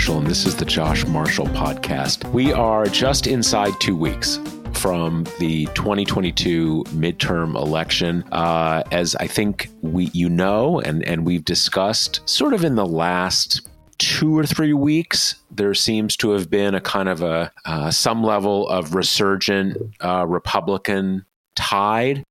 Marshall, and this is the Josh Marshall Podcast. We are just inside two weeks from the 2022 midterm election. Uh, as I think we, you know, and, and we've discussed sort of in the last two or three weeks, there seems to have been a kind of a uh, some level of resurgent uh, Republican tide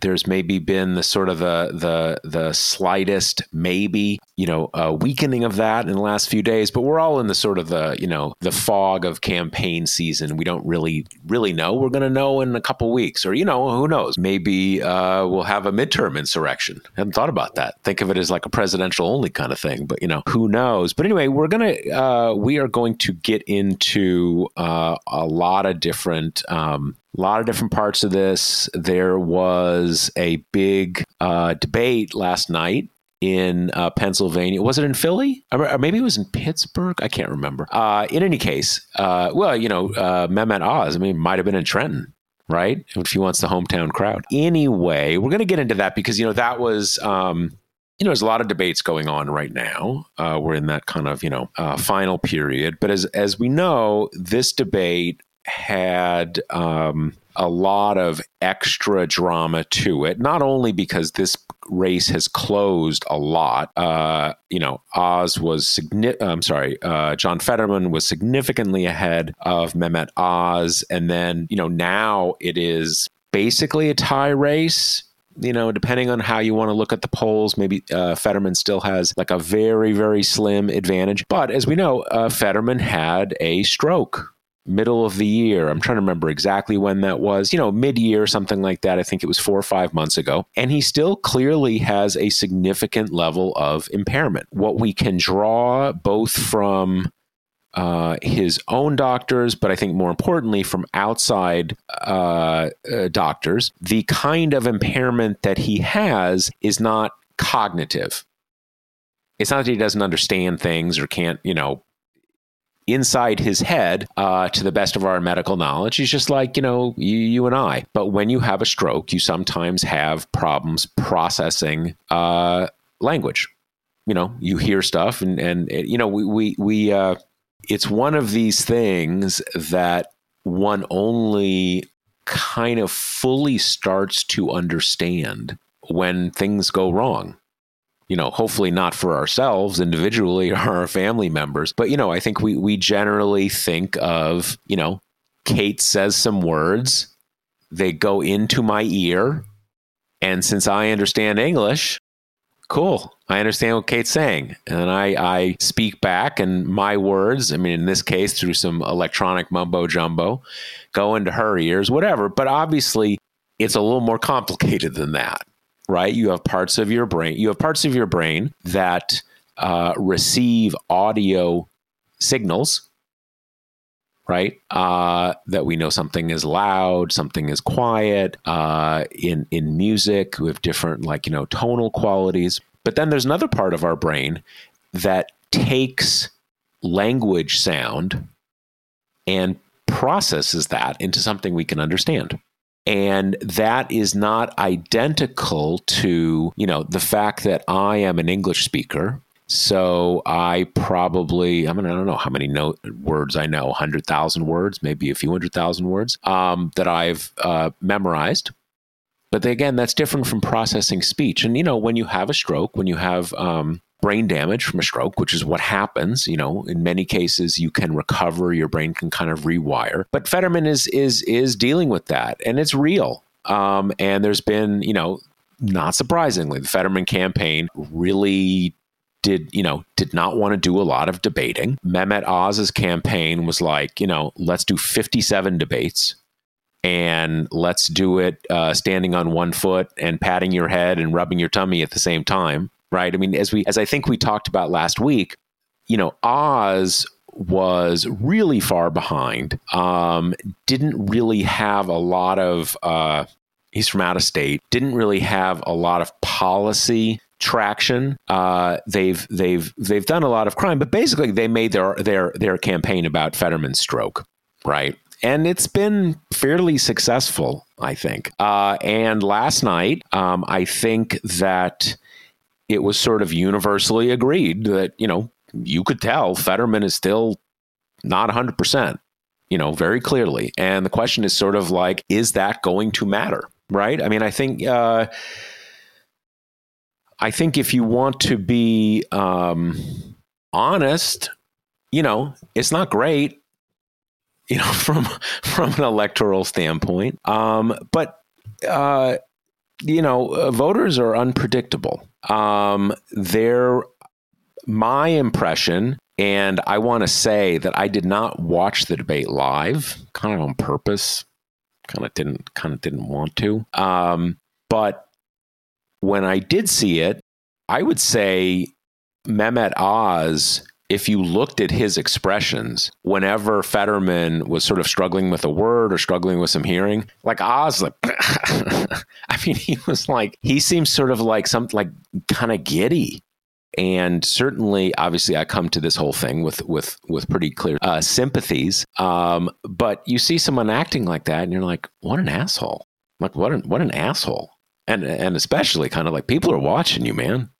there's maybe been the sort of the the the slightest maybe you know a weakening of that in the last few days but we're all in the sort of the you know the fog of campaign season. We don't really really know. We're going to know in a couple weeks or you know who knows? Maybe uh, we'll have a midterm insurrection. I hadn't thought about that. Think of it as like a presidential only kind of thing but you know who knows? But anyway we're going to uh, we are going to get into uh, a lot of different um, a lot of different parts of this. There was a big uh, debate last night in uh, Pennsylvania. Was it in Philly? Or maybe it was in Pittsburgh. I can't remember. Uh, in any case, uh, well, you know, uh, Mehmet Oz, I mean, might have been in Trenton. Right, if he wants the hometown crowd. Anyway, we're going to get into that because you know that was um, you know, there's a lot of debates going on right now. Uh, we're in that kind of, you know, uh, final period. But as as we know, this debate had um, a lot of extra drama to it, not only because this race has closed a lot. Uh, you know, Oz was signi- I'm sorry, uh, John Fetterman was significantly ahead of Mehmet Oz, and then you know now it is basically a tie race. You know, depending on how you want to look at the polls, maybe uh, Fetterman still has like a very, very slim advantage. But as we know, uh, Fetterman had a stroke middle of the year. I'm trying to remember exactly when that was, you know, mid year, something like that. I think it was four or five months ago. And he still clearly has a significant level of impairment. What we can draw both from uh, his own doctors, but I think more importantly from outside uh, uh, doctors, the kind of impairment that he has is not cognitive. It's not that he doesn't understand things or can't, you know, inside his head, uh, to the best of our medical knowledge, he's just like, you know, you, you, and I. But when you have a stroke, you sometimes have problems processing uh, language. You know, you hear stuff and, and you know, we, we, we uh, it's one of these things that one only kind of fully starts to understand when things go wrong you know, hopefully not for ourselves individually or our family members, but you know, I think we we generally think of, you know, Kate says some words, they go into my ear, and since I understand English, cool. I understand what Kate's saying. And I, I speak back, and my words, I mean, in this case, through some electronic mumbo jumbo, go into her ears, whatever. But obviously, it's a little more complicated than that right? You have parts of your brain. You have parts of your brain that uh, receive audio signals, right? Uh, that we know something is loud, something is quiet. Uh, in in music, we have different like you know tonal qualities. But then there's another part of our brain that takes language sound and processes that into something we can understand. And that is not identical to, you know, the fact that I am an English speaker. So I probably, I mean, I don't know how many words I know, 100,000 words, maybe a few hundred thousand words um, that I've uh, memorized. But again, that's different from processing speech. And, you know, when you have a stroke, when you have um, brain damage from a stroke, which is what happens, you know, in many cases you can recover, your brain can kind of rewire. But Fetterman is is is dealing with that and it's real. Um, and there's been, you know, not surprisingly, the Fetterman campaign really did you know did not want to do a lot of debating. Mehmet Oz's campaign was like, you know, let's do 57 debates and let's do it uh, standing on one foot and patting your head and rubbing your tummy at the same time, right? I mean, as we as I think we talked about last week, you know, Oz was really far behind. Um, didn't really have a lot of. Uh, he's from out of state. Didn't really have a lot of policy traction. Uh, they've they've they've done a lot of crime, but basically they made their their their campaign about Fetterman's stroke, right? And it's been fairly successful, I think. Uh, and last night, um, I think that it was sort of universally agreed that you know you could tell Fetterman is still not 100 percent you know, very clearly. And the question is sort of like, is that going to matter? Right. I mean, I think, uh, I think if you want to be um, honest, you know, it's not great, you know, from from an electoral standpoint. Um, but uh, you know, uh, voters are unpredictable. Um, they're my impression, and I want to say that I did not watch the debate live, kind of on purpose. Kind of didn't, kind of didn't want to. Um, but when I did see it, I would say Mehmet Oz, if you looked at his expressions, whenever Fetterman was sort of struggling with a word or struggling with some hearing, like Oz, like, I mean, he was like, he seems sort of like some, like kind of giddy. And certainly, obviously, I come to this whole thing with with with pretty clear uh, sympathies. Um, but you see someone acting like that, and you're like, "What an asshole!" Like, what an what an asshole! and and especially kind of like people are watching you, man.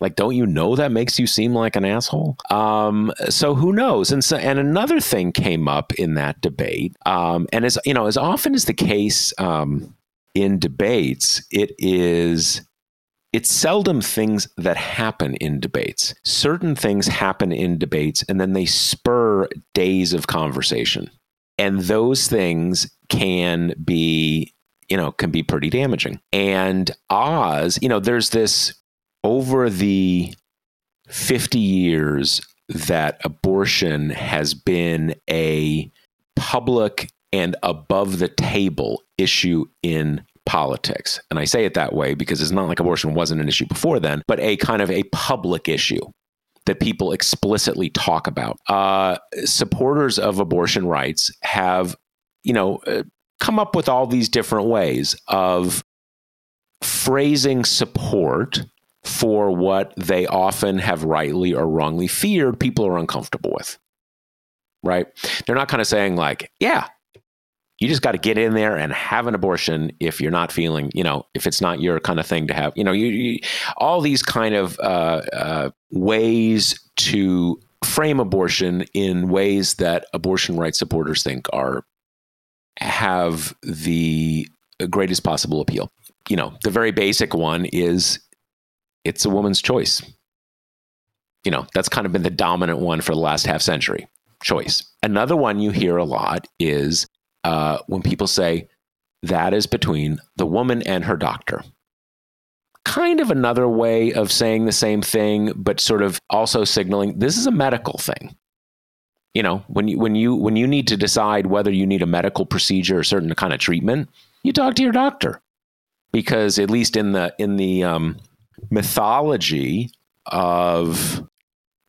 Like, don't you know that makes you seem like an asshole? Um, so who knows? And so, and another thing came up in that debate, um, and as you know, as often is the case um, in debates, it is it's seldom things that happen in debates. Certain things happen in debates, and then they spur days of conversation, and those things can be you know, can be pretty damaging. And Oz, you know, there's this over the 50 years that abortion has been a public and above the table issue in politics. And I say it that way because it's not like abortion wasn't an issue before then, but a kind of a public issue that people explicitly talk about. Uh, supporters of abortion rights have, you know, uh, come up with all these different ways of phrasing support for what they often have rightly or wrongly feared people are uncomfortable with. Right? They're not kind of saying, like, yeah, you just got to get in there and have an abortion if you're not feeling, you know, if it's not your kind of thing to have, you know, you, you all these kind of uh, uh, ways to frame abortion in ways that abortion rights supporters think are have the greatest possible appeal. You know, the very basic one is it's a woman's choice. You know, that's kind of been the dominant one for the last half century choice. Another one you hear a lot is uh, when people say that is between the woman and her doctor. Kind of another way of saying the same thing, but sort of also signaling this is a medical thing you know when you when you when you need to decide whether you need a medical procedure or certain kind of treatment you talk to your doctor because at least in the in the um, mythology of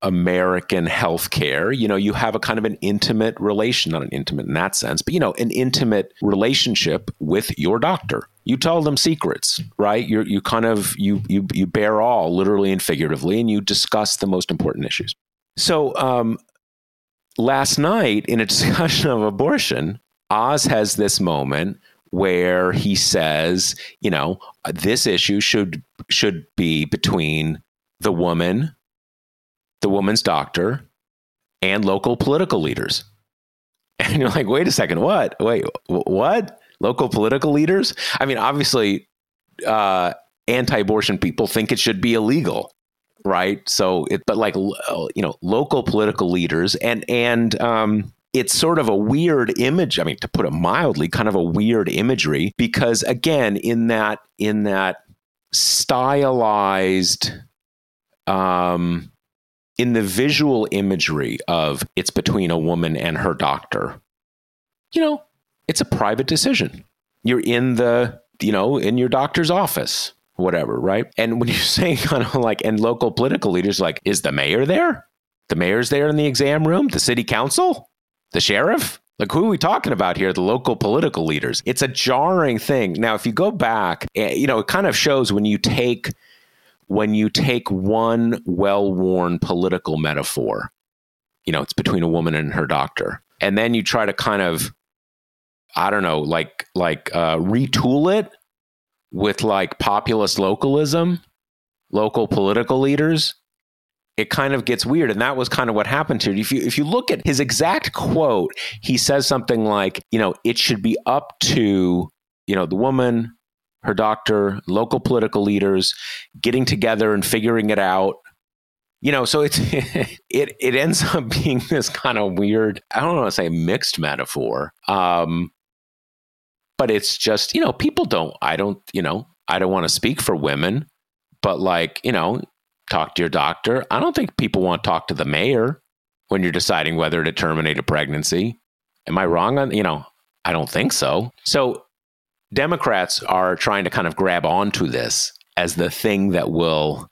American healthcare, you know, you have a kind of an intimate relation, not an intimate in that sense, but you know, an intimate relationship with your doctor. You tell them secrets, right? You you kind of you you you bear all, literally and figuratively, and you discuss the most important issues. So, um, last night in a discussion of abortion, Oz has this moment where he says, you know, this issue should should be between the woman, the woman's doctor, and local political leaders. And you're like, wait a second, what? Wait, what? Local political leaders? I mean, obviously, uh, anti-abortion people think it should be illegal right so it but like you know local political leaders and and um it's sort of a weird image i mean to put it mildly kind of a weird imagery because again in that in that stylized um in the visual imagery of it's between a woman and her doctor you know it's a private decision you're in the you know in your doctor's office whatever, right? And when you're saying kind of like, and local political leaders, like, is the mayor there? The mayor's there in the exam room? The city council? The sheriff? Like, who are we talking about here? The local political leaders. It's a jarring thing. Now, if you go back, eh, you know, it kind of shows when you take when you take one well-worn political metaphor, you know, it's between a woman and her doctor, and then you try to kind of, I don't know, like like uh, retool it with like populist localism, local political leaders, it kind of gets weird. And that was kind of what happened here. If you if you look at his exact quote, he says something like, you know, it should be up to, you know, the woman, her doctor, local political leaders getting together and figuring it out. You know, so it's it it ends up being this kind of weird, I don't want to say mixed metaphor. Um, but it's just you know people don't i don't you know i don't want to speak for women but like you know talk to your doctor i don't think people want to talk to the mayor when you're deciding whether to terminate a pregnancy am i wrong on you know i don't think so so democrats are trying to kind of grab onto this as the thing that will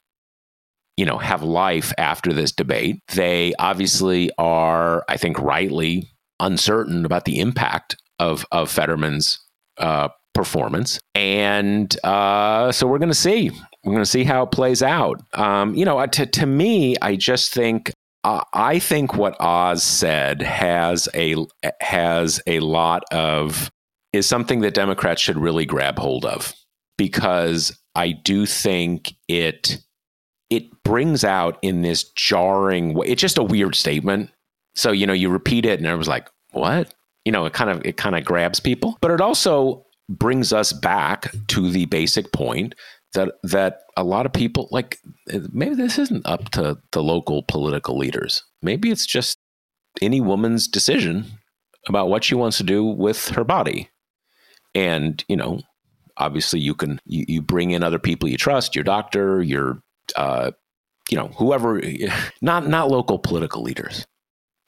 you know have life after this debate they obviously are i think rightly uncertain about the impact of of fetterman's uh, performance. And uh, so we're going to see. We're going to see how it plays out. Um, you know, to, to me, I just think uh, I think what Oz said has a has a lot of is something that Democrats should really grab hold of because I do think it it brings out in this jarring way. It's just a weird statement. So you know, you repeat it, and was like, "What? you know, it kind of it kind of grabs people, but it also brings us back to the basic point that that a lot of people like maybe this isn't up to the local political leaders. Maybe it's just any woman's decision about what she wants to do with her body. And, you know, obviously you can you, you bring in other people you trust, your doctor, your uh, you know, whoever not not local political leaders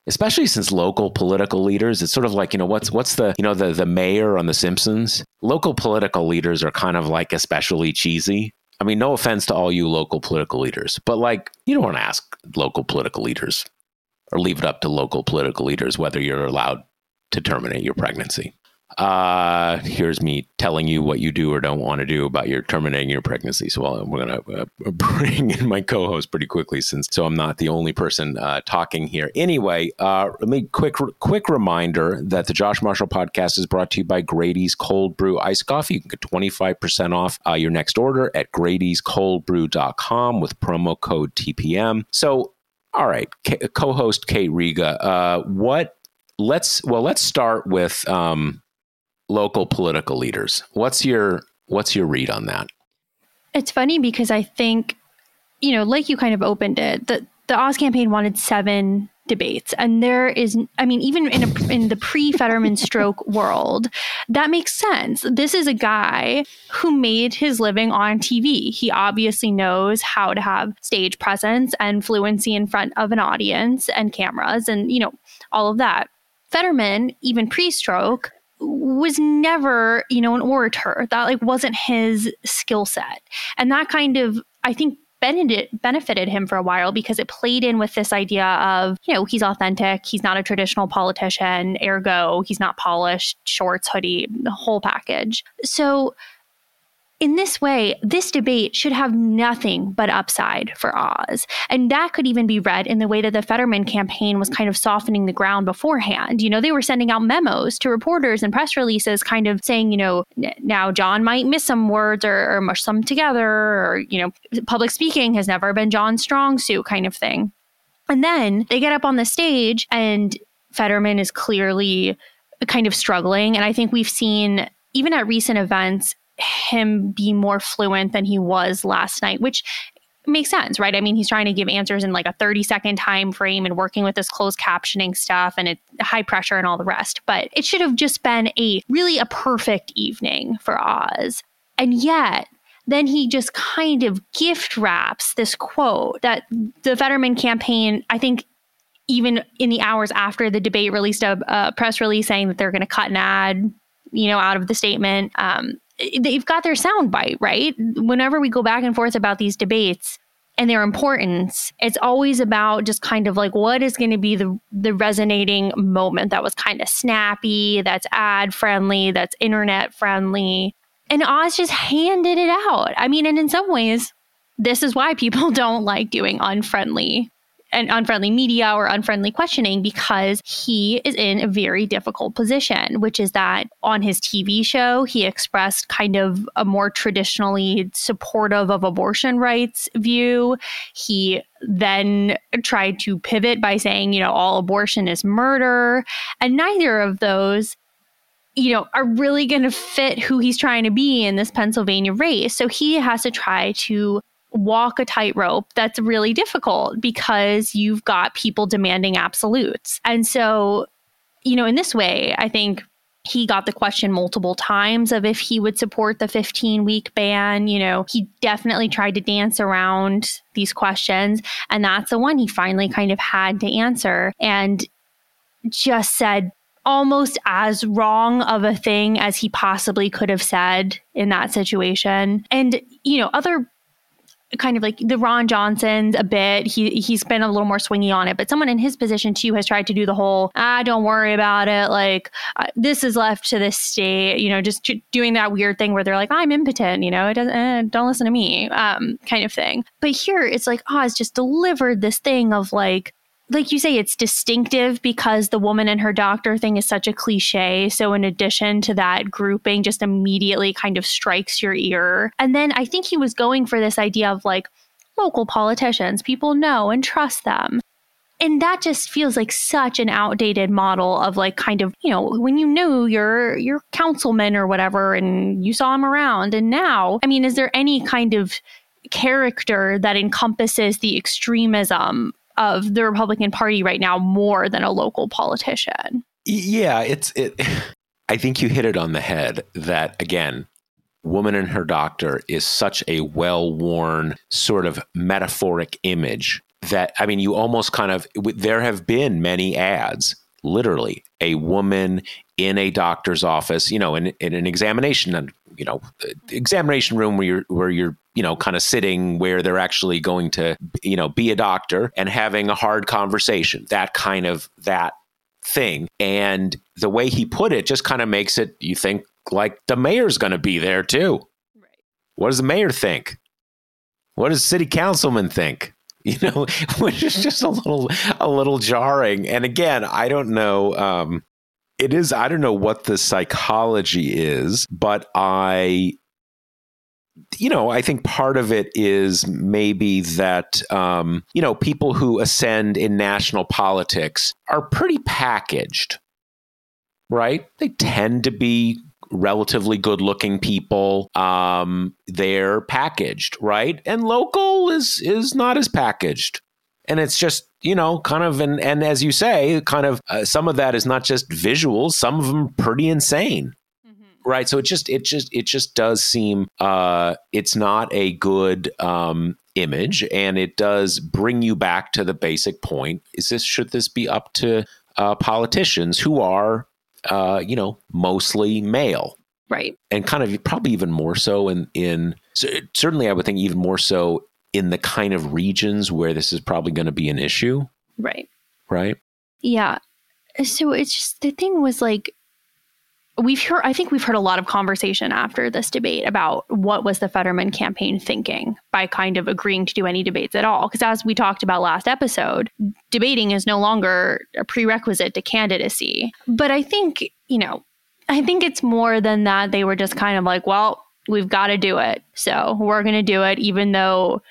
especially since local political leaders it's sort of like you know what's what's the you know the the mayor on the simpsons? Local political leaders are kind of like especially cheesy. I mean no offense to all you local political leaders but like you don't want to ask local political leaders or leave it up to local political leaders whether you're allowed to terminate your pregnancy uh, here's me telling you what you do or don't want to do about your terminating your pregnancy. So well, we're going to uh, bring in my co-host pretty quickly, since so I'm not the only person uh, talking here. Anyway, uh, let me quick quick reminder that the Josh Marshall podcast is brought to you by Grady's Cold Brew Iced Coffee. You can get 25% off uh, your next order at Grady'sColdBrew.com with promo code TPM. So, all right, co-host Kate Riga, uh, what? Let's well, let's start with. Um, local political leaders. What's your what's your read on that? It's funny because I think, you know, like you kind of opened it, the the Oz campaign wanted seven debates and there is i mean even in a, in the pre-fetterman stroke world that makes sense this is a guy who made his living on tv he obviously knows how to have stage presence and fluency in front of an audience and cameras and you know all of that fetterman even pre-stroke was never, you know, an orator. That like wasn't his skill set. And that kind of, I think, benefited benefited him for a while because it played in with this idea of you know he's authentic he's not a traditional politician ergo he's not polished shorts hoodie the whole package so in this way, this debate should have nothing but upside for Oz. And that could even be read in the way that the Fetterman campaign was kind of softening the ground beforehand. You know, they were sending out memos to reporters and press releases, kind of saying, you know, now John might miss some words or, or mush them together, or, you know, public speaking has never been John's strong suit kind of thing. And then they get up on the stage, and Fetterman is clearly kind of struggling. And I think we've seen, even at recent events, him be more fluent than he was last night, which makes sense, right? I mean, he's trying to give answers in like a 30 second time frame and working with this closed captioning stuff and it's high pressure and all the rest. But it should have just been a really a perfect evening for Oz. And yet, then he just kind of gift wraps this quote that the Fetterman campaign, I think, even in the hours after the debate, released a, a press release saying that they're going to cut an ad, you know, out of the statement. Um, Eh, they've got their soundbite, right? Whenever we go back and forth about these debates and their importance, it's always about just kind of like what is going to be the the resonating moment that was kind of snappy, that's ad friendly, that's internet friendly. And Oz just handed it out. I mean, and in some ways, this is why people don't like doing unfriendly and unfriendly media or unfriendly questioning because he is in a very difficult position, which is that on his TV show, he expressed kind of a more traditionally supportive of abortion rights view. He then tried to pivot by saying, you know, all abortion is murder. And neither of those you know, are really going to fit who he's trying to be in this Pennsylvania race. So he has to try to walk a tightrope that's really difficult because you've got people demanding absolutes. And so, you know, in this way, I think he got the question multiple times of if he would support the 15 week ban. You know, he definitely tried to dance around these questions. And that's the one he finally kind of had to answer and just said almost as wrong of a thing as he possibly could have said in that situation. And, you know, other kind of like the Ron Johnson's a bit. He he's been a little more swingy on it, but someone in his position too has tried to do the whole ah don't worry about it. Like uh, this is left to the state. You know, just doing that weird thing where they're like I'm impotent. You know, it doesn't eh, don't listen to me, um, kind of thing. But here it's like Oz just delivered this thing of like like you say, it's distinctive because the woman and her doctor thing is such a cliche. So, in addition to that, grouping just immediately kind of strikes your ear. And then I think he was going for this idea of like local politicians, people know and trust them. And that just feels like such an outdated model of like kind of, you know, when you knew your your councilman or whatever and you saw him around. And now, I mean, is there any kind of character that encompasses the extremism of the Republican Party right now more than a local politician. Yeah, it's it. I think you hit it on the head. That again, woman and her doctor is such a well-worn sort of metaphoric image that I mean, you almost kind of there have been many ads, literally a woman in a doctor's office, you know, in, in an examination, you know, examination room where you're where you're you know, kind of sitting where they're actually going to, you know, be a doctor and having a hard conversation, that kind of that thing. And the way he put it just kind of makes it, you think, like the mayor's going to be there too. Right. What does the mayor think? What does city councilman think? You know, which is just a little, a little jarring. And again, I don't know. Um, it is, I don't know what the psychology is, but I you know, I think part of it is maybe that, um, you know, people who ascend in national politics are pretty packaged, right? They tend to be relatively good looking people. Um, they're packaged, right? And local is is not as packaged. And it's just, you know, kind of, and, and as you say, kind of uh, some of that is not just visuals, some of them pretty insane. Right? So it just it just it just does seem uh it's not a good um image and it does bring you back to the basic point is this should this be up to uh, politicians who are uh you know mostly male? Right. And kind of probably even more so in in certainly i would think even more so in the kind of regions where this is probably going to be an issue. Right. Right? Yeah. So it's just the thing was like we've heard i think we've heard a lot of conversation after this debate about what was the fetterman campaign thinking by kind of agreeing to do any debates at all. Because as we talked about last episode debating is no longer a prerequisite to candidacy. But i think you know i think it's more than that. They were just kind of like well we've got to do it. So we're going to do it even though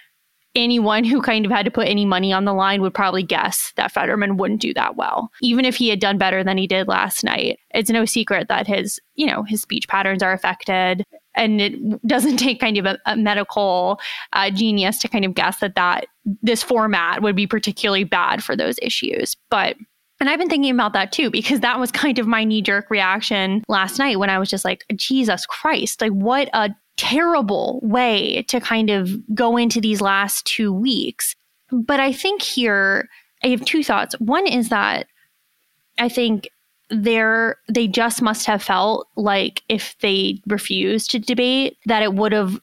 anyone who kind of had to put any money on the line would probably guess that Fetterman wouldn't do that well. Even if he had done better than he did last night, it's no secret that his, you know, his speech patterns are affected. and it doesn't take kind of a, a medical uh, genius to kind of guess that that this format would be particularly bad for those issues. But and I've been thinking about that too, because that was kind of my knee jerk reaction last night when I was just like, Jesus Christ, like what a terrible way to kind of go into these last two weeks. But I think here, I have two thoughts. One is that I think there they just must have felt like if they refused to debate that it would have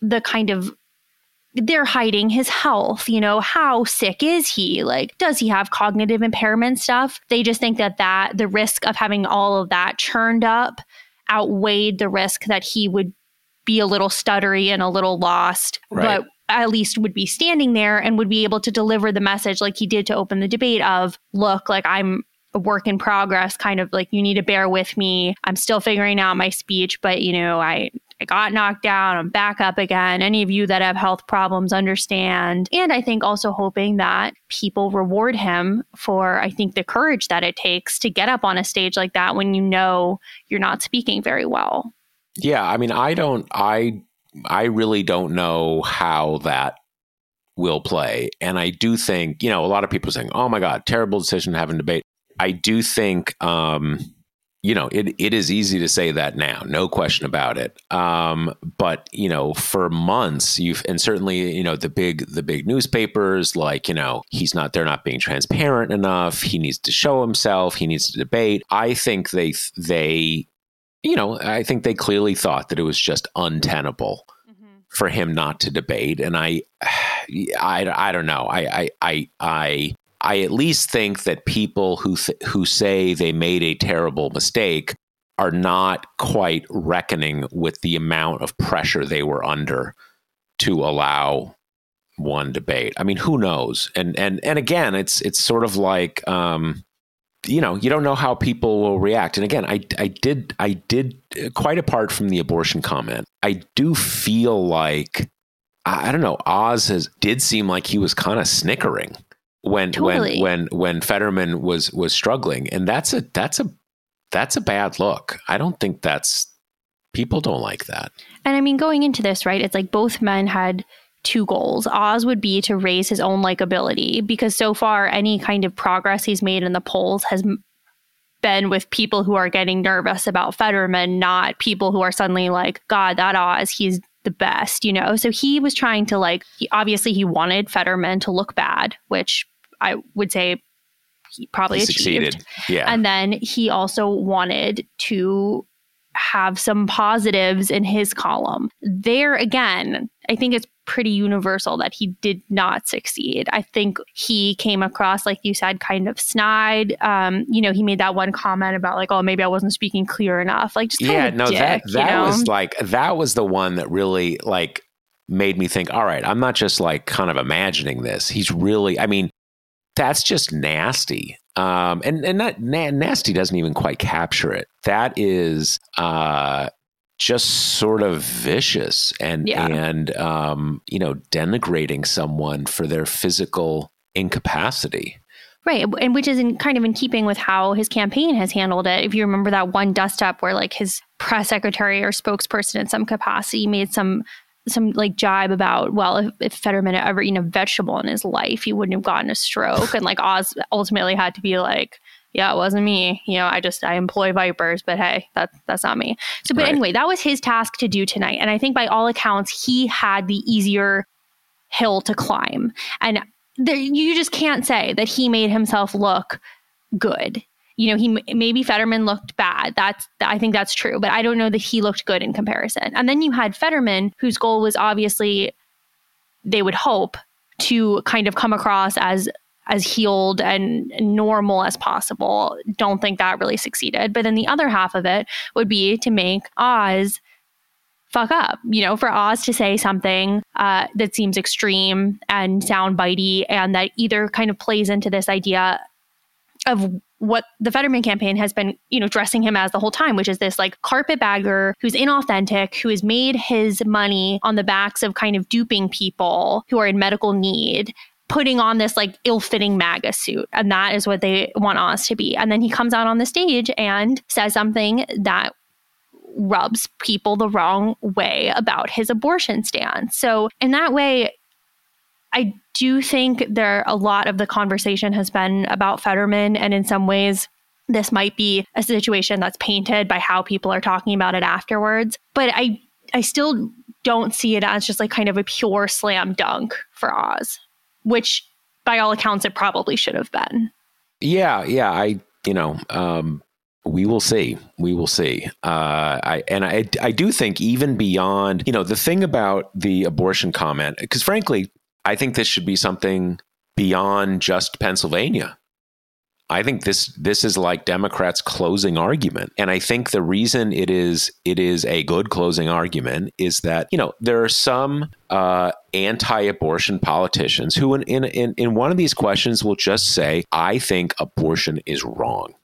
the kind of they're hiding his health you know how sick is he like does he have cognitive impairment stuff they just think that that the risk of having all of that churned up outweighed the risk that he would be a little stuttery and a little lost right. but at least would be standing there and would be able to deliver the message like he did to open the debate of look like i'm a work in progress kind of like you need to bear with me i'm still figuring out my speech but you know i I got knocked down, I'm back up again. Any of you that have health problems understand. And I think also hoping that people reward him for, I think, the courage that it takes to get up on a stage like that when you know you're not speaking very well. Yeah. I mean, I don't, I, I really don't know how that will play. And I do think, you know, a lot of people are saying, oh my God, terrible decision to have a debate. I do think, um, you know, it, it is easy to say that now, no question about it. Um, but you know, for months, you've and certainly, you know, the big the big newspapers, like you know, he's not they're not being transparent enough. He needs to show himself. He needs to debate. I think they they, you know, I think they clearly thought that it was just untenable mm-hmm. for him not to debate. And I, I, I don't know. I, I, I, I I at least think that people who th- who say they made a terrible mistake are not quite reckoning with the amount of pressure they were under to allow one debate. I mean, who knows? And and and again, it's it's sort of like um, you know, you don't know how people will react. And again, I I did I did quite apart from the abortion comment. I do feel like I, I don't know. Oz has did seem like he was kind of snickering when totally. when when when Fetterman was was struggling, and that's a that's a that's a bad look. I don't think that's people don't like that. And I mean, going into this, right? It's like both men had two goals. Oz would be to raise his own likability because so far, any kind of progress he's made in the polls has been with people who are getting nervous about Fetterman, not people who are suddenly like, God, that Oz, he's the best, you know? So he was trying to like, he, obviously, he wanted Fetterman to look bad, which I would say he probably he achieved. Succeeded. Yeah. And then he also wanted to have some positives in his column. There again, I think it's pretty universal that he did not succeed. I think he came across, like you said, kind of snide. Um, you know, he made that one comment about like, oh, maybe I wasn't speaking clear enough. Like, just yeah, no, dick, that that you know? was like that was the one that really like made me think. All right, I'm not just like kind of imagining this. He's really. I mean, that's just nasty. Um, and and that na- nasty doesn't even quite capture it. That is uh, just sort of vicious and yeah. and um, you know denigrating someone for their physical incapacity. Right, and which is in kind of in keeping with how his campaign has handled it. If you remember that one dust up where like his press secretary or spokesperson in some capacity made some some like jibe about well if, if Fetterman had ever eaten a vegetable in his life he wouldn't have gotten a stroke. And like Oz ultimately had to be like yeah it wasn't me. You know I just I employ vipers but hey that that's not me. So but right. anyway that was his task to do tonight. And I think by all accounts he had the easier hill to climb. And there, you just can't say that he made himself look good you know, he maybe Fetterman looked bad. That's I think that's true, but I don't know that he looked good in comparison. And then you had Fetterman, whose goal was obviously they would hope to kind of come across as as healed and normal as possible. Don't think that really succeeded. But then the other half of it would be to make Oz fuck up, you know, for Oz to say something uh, that seems extreme and sound bitey and that either kind of plays into this idea of what the Fetterman campaign has been, you know, dressing him as the whole time, which is this like carpetbagger who's inauthentic, who has made his money on the backs of kind of duping people who are in medical need, putting on this like ill-fitting MAGA suit. And that is what they want Oz to be. And then he comes out on the stage and says something that rubs people the wrong way about his abortion stance. So, in that way, I do think there a lot of the conversation has been about Fetterman, and in some ways, this might be a situation that's painted by how people are talking about it afterwards. But I, I still don't see it as just like kind of a pure slam dunk for Oz, which by all accounts it probably should have been. Yeah, yeah, I, you know, um, we will see. We will see. Uh, I and I, I do think even beyond, you know, the thing about the abortion comment, because frankly, I think this should be something beyond just Pennsylvania. I think this this is like Democrats' closing argument, and I think the reason it is it is a good closing argument is that you know there are some uh, anti-abortion politicians who in, in in in one of these questions will just say, "I think abortion is wrong."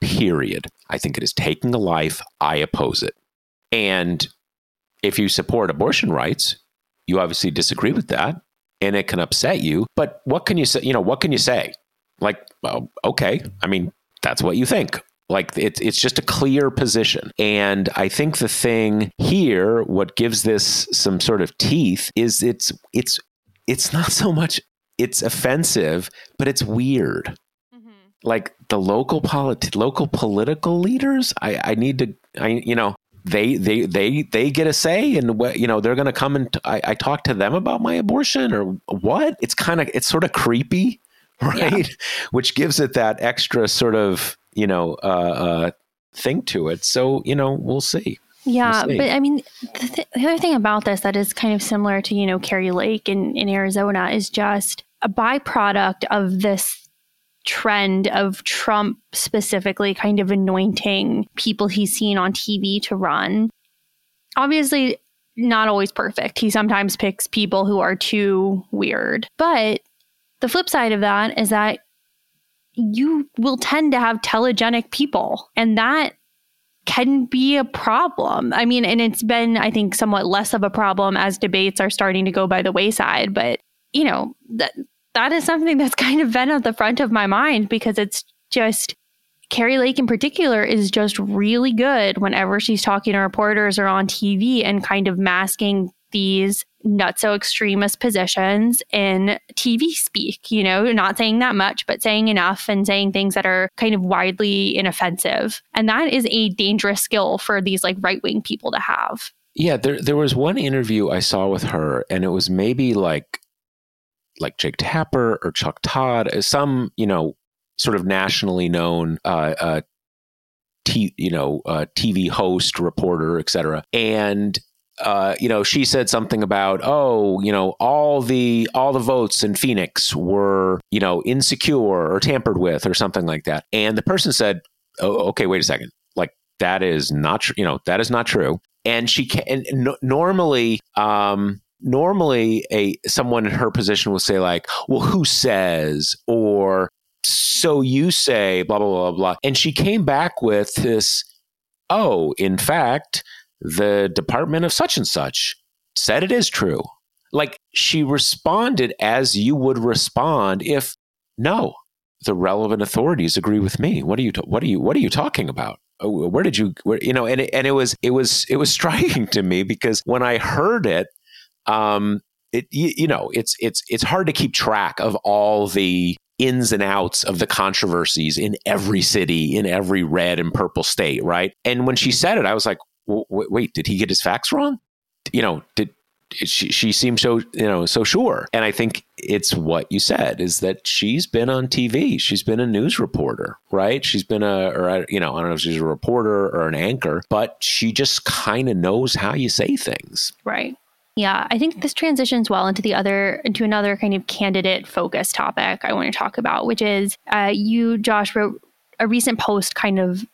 Period. I think it is taking a life. I oppose it. And if you support abortion rights, you obviously disagree with that and it can upset you. But what can you say? You know, what can you say? Like, well, okay, I mean, that's what you think. Like it's it's just a clear position. And I think the thing here, what gives this some sort of teeth, is it's it's it's not so much it's offensive, but it's weird. Mm-hmm. Like the local polit- local political leaders, I, I need to I you know, they they they they get a say and what you know they're going to come and t- I, I talk to them about my abortion or what? It's kind of it's sort of creepy right? Yeah. which gives it that extra sort of you know uh, uh, thing to it. So you know we'll see. Yeah, we'll but I mean, the, th- the, other thing about this that is kind of similar to, you know, Kari Lake in, in Arizona is just a byproduct of this trend of Trump specifically kind of anointing people he's seen on TV to run. Obviously, not always perfect. He sometimes picks people who are too weird. But the flip side of that is that you will tend to have telegenic people, and that can be a problem. I mean, and it's been, I think, somewhat less of a problem as debates are starting to go by the wayside. But, you know, that that is something that's kind of been at the front of my mind because it's just Kari Lake in particular is just really good whenever she's talking to reporters or on TV and kind of masking these not so extremist positions in TV speak, you know, not saying that much, but saying enough and saying things that are kind of widely inoffensive. And that is a dangerous skill for these like right wing people to have. Yeah, there there was one interview I saw with her, and it was maybe like like Jake Tapper or Chuck Todd, uh, some you know sort of nationally known uh, uh, t- you know uh, TV host, reporter, etc. And uh, you know, she said something about, oh, you know, all the all the votes in Phoenix were, you know, insecure or tampered with or something like that. And the person said, oh, okay, wait a second, like that is not, tr- you know, that is not true. And she can and normally, um, normally a someone in her position will say like, "Well, who says?" or "So you say?" blah blah blah blah. And she came back with this, "Oh, in fact, the department of such and such said it is true." Like she responded as you would respond if no, the relevant authorities agree with me. What are you what are you what are you talking about? Oh, where did you where, you know and it, and it was it was it was striking to me because when I heard it um, it you, you know it's it's it's hard to keep track of all the ins and outs of the controversies in every city in every red and purple state right? And when she said it i was like wait did he get his facts wrong? You know did she, she seemed so you know so sure. And i think it's what you said is that she's been on tv she's been a news reporter right? She's been a or you know i don't know if she's a reporter or an anchor but she just kind of knows how you say things. Right yeah, I think this transitions well into the other into another kind of candidate focus topic I want to talk about, which is uh, you, Josh, wrote a recent post kind of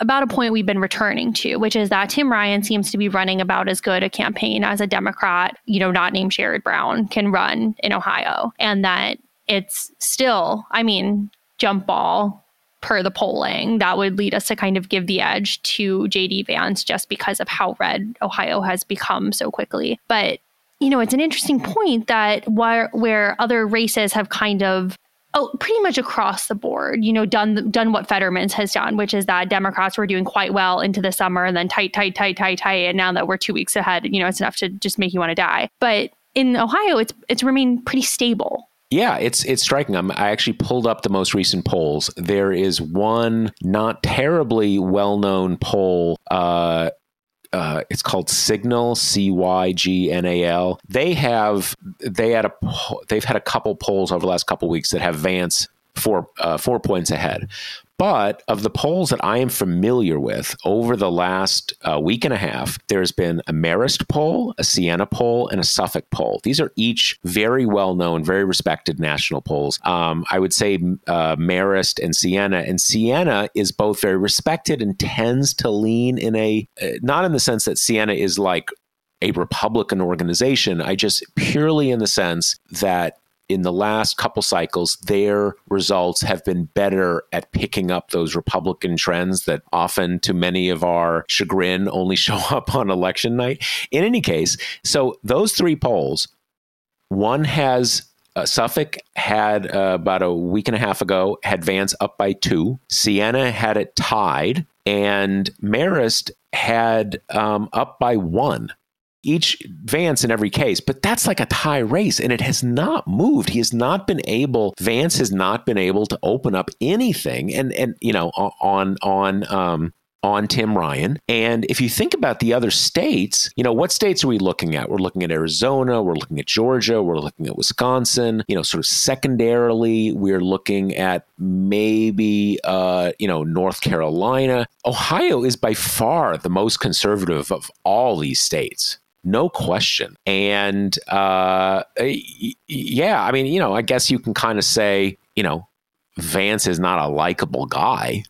about a point we've been returning to, which is that Tim Ryan seems to be running about as good a campaign as a Democrat, you know, not named Sherrod Brown, can run in Ohio, and that it's still, I mean, jump ball per the polling, that would lead us to kind of give the edge to JD Vance just because of how red Ohio has become so quickly. But you know, it's an interesting point that where where other races have kind of oh, pretty much across the board, you know, done done what Fetterman's has done, which is that Democrats were doing quite well into the summer and then tight, tight, tight, tight, tight, and now that we're two weeks ahead, you know, it's enough to just make you want to die. But in Ohio, it's it's remained pretty stable. Yeah, it's it's striking. I'm, i actually pulled up the most recent polls. There is one not terribly well known poll. Uh, uh, it's called Cygnal C Y G N A L. They have they had a they've had a couple polls over the last couple weeks that have Vance four uh, four points ahead. But of the polls that I am familiar with over the last uh, week and a half, there's been a Marist poll, a Siena poll, and a Suffolk poll. These are each very well known, very respected national polls. Um, I would say uh, Marist and Siena. And Siena is both very respected and tends to lean in a, uh, not in the sense that Siena is like a Republican organization. I just purely in the sense that in the last couple cycles, their results have been better at picking up those Republican trends that often, to many of our chagrin, only show up on election night. In any case, so those three polls, one has uh, Suffolk had uh, about a week and a half ago had Vance up by two. Siena had it tied, and Marist had um, up by one each Vance in every case, but that's like a tie race and it has not moved. He has not been able, Vance has not been able to open up anything and, and, you know, on, on, um, on Tim Ryan. And if you think about the other states, you know, what states are we looking at? We're looking at Arizona, we're looking at Georgia, we're looking at Wisconsin, you know, sort of secondarily, we're looking at maybe, uh, you know, North Carolina. Ohio is by far the most conservative of all these states no question. And uh, yeah, I mean, you know, I guess you can kind of say, you know, Vance is not a likable guy,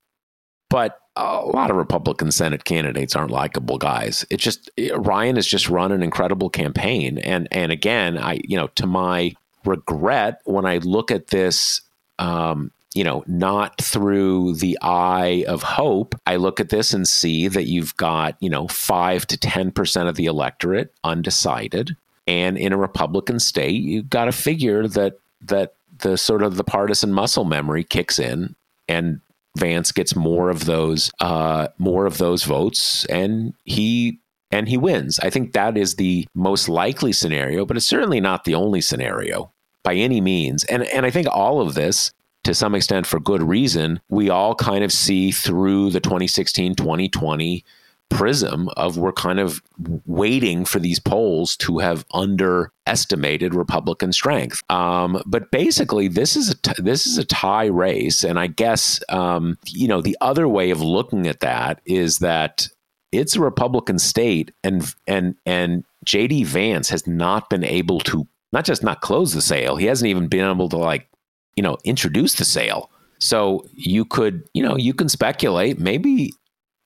but a lot of Republican Senate candidates aren't likable guys. It's just Ryan has just run an incredible campaign, and and again, I you know, to my regret, when I look at this um, you know, not through the eye of hope. I look at this and see that you've got, you know, five to 10% of the electorate undecided. And in a Republican state, you've got to figure that, that the sort of the partisan muscle memory kicks in and Vance gets more of those, uh, more of those votes and he and he wins. I think that is the most likely scenario, but it's certainly not the only scenario by any means. And and I think all of this to some extent for good reason, we all kind of see through the 2016 2020 prism of we're kind of waiting for these polls to have underestimated Republican strength. Um, but basically, this is a t- this is a tie race, and I guess um, you know the other way of looking at that is that it's a Republican state, and and and JD Vance has not been able to not just not close the sale, he hasn't even been able to like you know, introduce the sale. So you could, you know, you can speculate maybe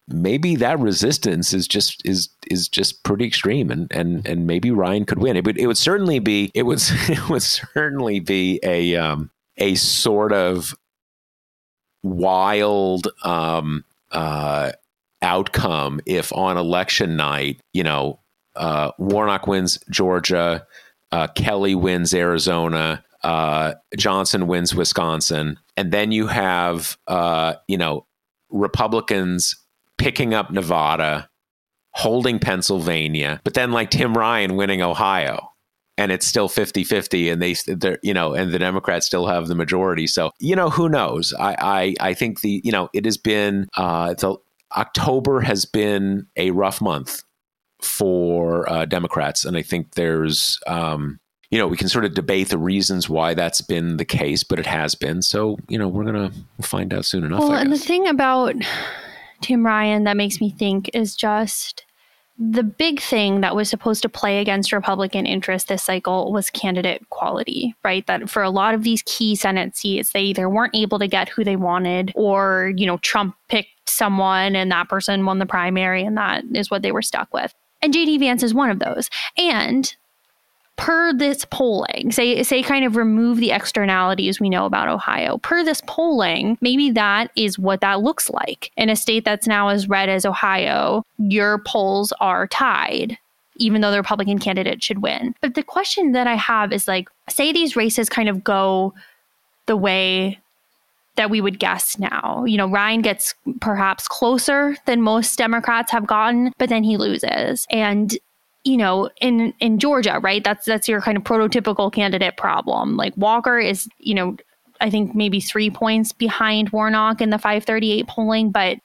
maybe that resistance is just is is just pretty extreme and and and maybe Ryan could win. It would it would certainly be it would it would certainly be a um a sort of wild um uh outcome if on election night, you know, uh Warnock wins Georgia, uh Kelly wins Arizona, uh, Johnson wins Wisconsin, and then you have uh, you know Republicans picking up Nevada, holding Pennsylvania, but then like Tim Ryan winning Ohio. And it's still 50-50 and they you know and the Democrats still have the majority. So, you know, who knows? I I, I think the you know, it has been uh the October has been a rough month for uh, Democrats, and I think there's um, you know, we can sort of debate the reasons why that's been the case, but it has been. So, you know, we're going to find out soon enough. Well, and the thing about Tim Ryan that makes me think is just the big thing that was supposed to play against Republican interest this cycle was candidate quality, right? That for a lot of these key Senate seats, they either weren't able to get who they wanted or, you know, Trump picked someone and that person won the primary and that is what they were stuck with. And JD Vance is one of those. And per this polling, say say kind of remove the externalities we know about Ohio. Per this polling, maybe that is what that looks like. In a state that's now as red as Ohio, your polls are tied even though the Republican candidate should win. But the question that I have is like say these races kind of go the way that we would guess now. You know, Ryan gets perhaps closer than most Democrats have gotten, but then he loses. And you know, in in Georgia, right? That's that's your kind of prototypical candidate problem. Like Walker is, you know, I think maybe 3 points behind Warnock in the 538 polling, but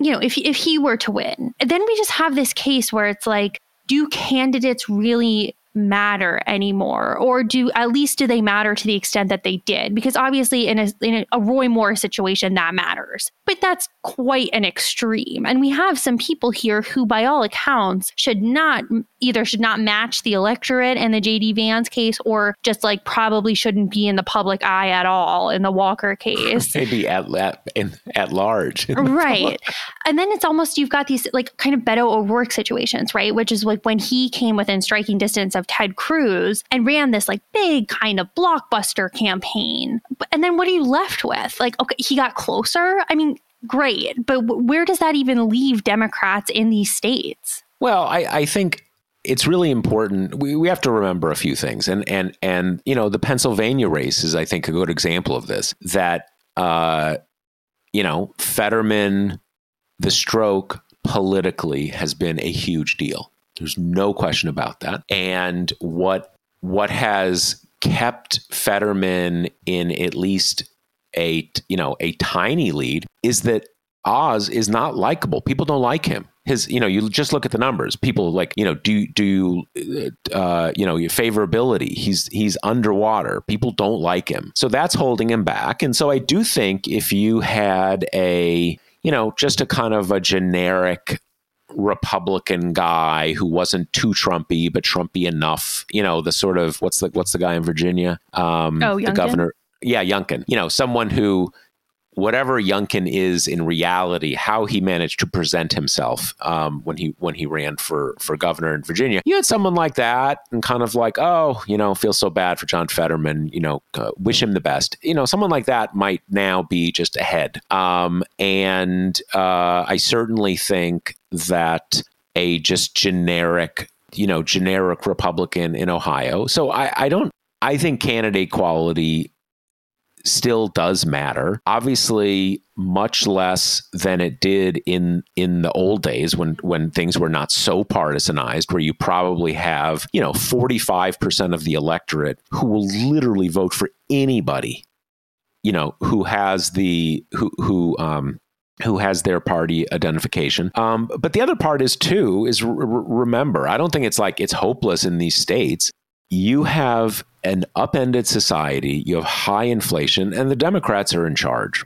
you know, if if he were to win, then we just have this case where it's like do candidates really matter anymore or do at least do they matter to the extent that they did? Because obviously in a, in a roy moore situation that matters. But that's quite an extreme. And we have some people here who by all accounts should not either should not match the electorate in the jd vance case or just like probably shouldn't be in the public eye at all in the walker case. Maybe at at, in, at large. Right. And then it's almost you've got these like kind of beto o'rourke situations right? Which is like when he came within striking distance of Ted Cruz and ran this like big kind of blockbuster campaign. And then what are you left with? Like, okay, he got closer. I mean, great, but where does that even leave Democrats in these states? Well, I, I think it's really important. We, we have to remember a few things, and and and you know, the Pennsylvania race is, I think, a good example of this. That uh, you know, Fetterman, the stroke politically has been a huge deal. There's no question about that. And what what has kept Fetterman in at least a you know a tiny lead is that Oz is not likable. People don't like him. His, you know, you just look at the numbers. People like, you know, do do uh, you know your favorability? He's he's underwater. People don't like him, so that's holding him back. And so I do think if you had a, you know, just a kind of a generic Republican guy who wasn't too Trumpy, but Trumpy enough. You know, the sort of what's the what's the guy in Virginia? Um, oh, the governor. Yeah, Youngkin. You know, someone who whatever Youngkin is in reality, how he managed to present himself um, when he when he ran for for governor in Virginia. You had someone like that, and kind of like, oh, you know, feel so bad for John Fetterman. You know, uh, wish him the best. You know, someone like that might now be just ahead. Um, and uh, I certainly think that a just generic you know generic republican in ohio so i i don't i think candidate quality still does matter. Obviously, much less than it did in in the old days when when things were not so partisanized, where you probably have you know forty five percent of the electorate who will literally vote for anybody, you know, who has the who who um, who has their party identification. Um, but the other part is too is remember, I don't think it's like it's hopeless in these states you have an upended society, you have high inflation, and the Democrats are in charge.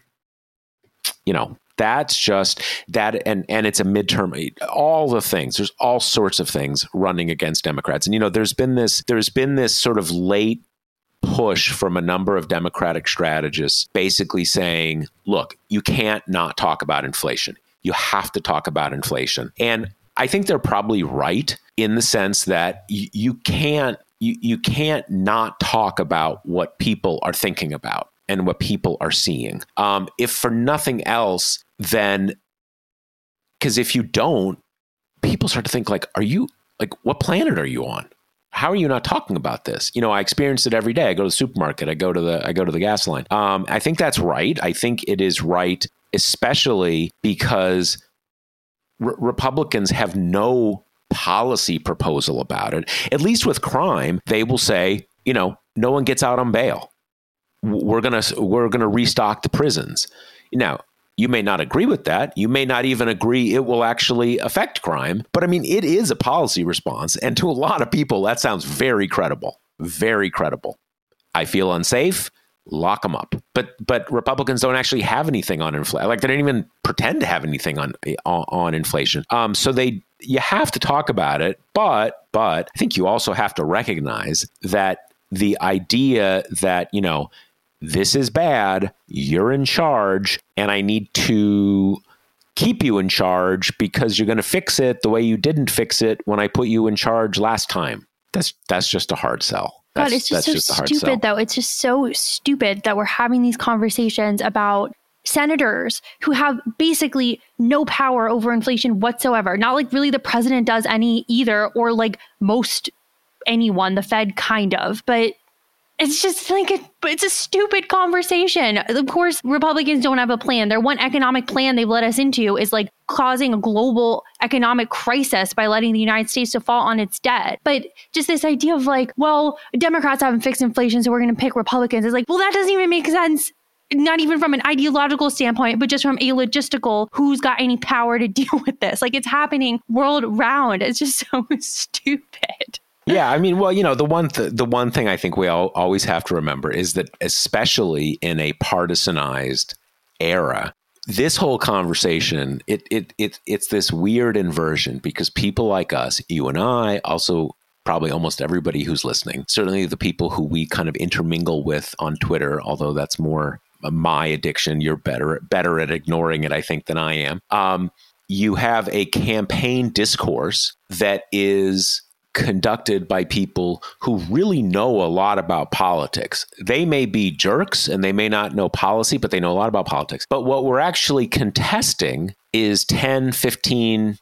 You know, that's just that and and it's a midterm all the things. There's all sorts of things running against democrats. And you know there's been this there's been this sort of late push from a number of democratic strategists basically saying look you can't not talk about inflation. You have to talk about inflation. And i think they're probably right in the sense that y- you can't you, you can't not talk about what people are thinking about and what people are seeing. Um, if for nothing else, then because if you don't, people start to think like, are you like what planet are you on? How are you not talking about this? You know, I experience it every day. I go to the supermarket. I go to the I go to the gas line. Um, I think that's right. I think it is right, especially because r- Republicans have no policy proposal about it. At least with crime, they will say, you know, no one gets out on bail. We're gonna we're gonna restock the prisons. Now, you may not agree with that. You may not even agree it will actually affect crime. But I mean, it is a policy response. And to a lot of people, that sounds very credible. Very credible. I feel unsafe lock them up. But but Republicans don't actually have anything on inflation. Like they don't even pretend to have anything on on, on inflation. Um, so they you have to talk about it, but but I think you also have to recognize that the idea that you know this is bad, you're in charge, and I need to keep you in charge because you're going to fix it the way you didn't fix it when I put you in charge last time. That's that's just a hard sell. God, it's just so just stupid, though. It's just so stupid that we're having these conversations about senators who have basically no power over inflation whatsoever. Not like really the president does any either, or like most anyone, the Fed kind of. But it's just like a, it's a stupid conversation. Of course, Republicans don't have a plan. Their one economic plan they've let us into is like causing a global economic crisis by letting the United States default on its debt. But just this idea of like, well, Democrats haven't fixed inflation, so we're going to pick Republicans It's like, well, that doesn't even make sense not even from an ideological standpoint, but just from a logistical, who's got any power to deal with this? Like it's happening world round. It's just so stupid. Yeah, I mean, well, you know, the one th- the one thing I think we all always have to remember is that, especially in a partisanized era, this whole conversation it it it it's this weird inversion because people like us, you and I, also probably almost everybody who's listening, certainly the people who we kind of intermingle with on Twitter, although that's more my addiction. You're better better at ignoring it, I think, than I am. Um, you have a campaign discourse that is conducted by people who really know a lot about politics. They may be jerks and they may not know policy, but they know a lot about politics. But what we're actually contesting is 10, 15,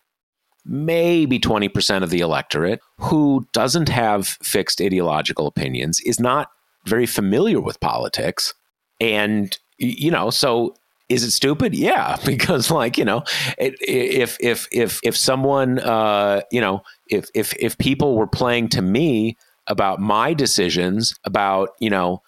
maybe 20% of the electorate who doesn't have fixed ideological opinions, is not very familiar with politics. And, you know, so is it stupid? Yeah, because like you know, if if if if someone uh, you know if if if people were playing to me about my decisions about you know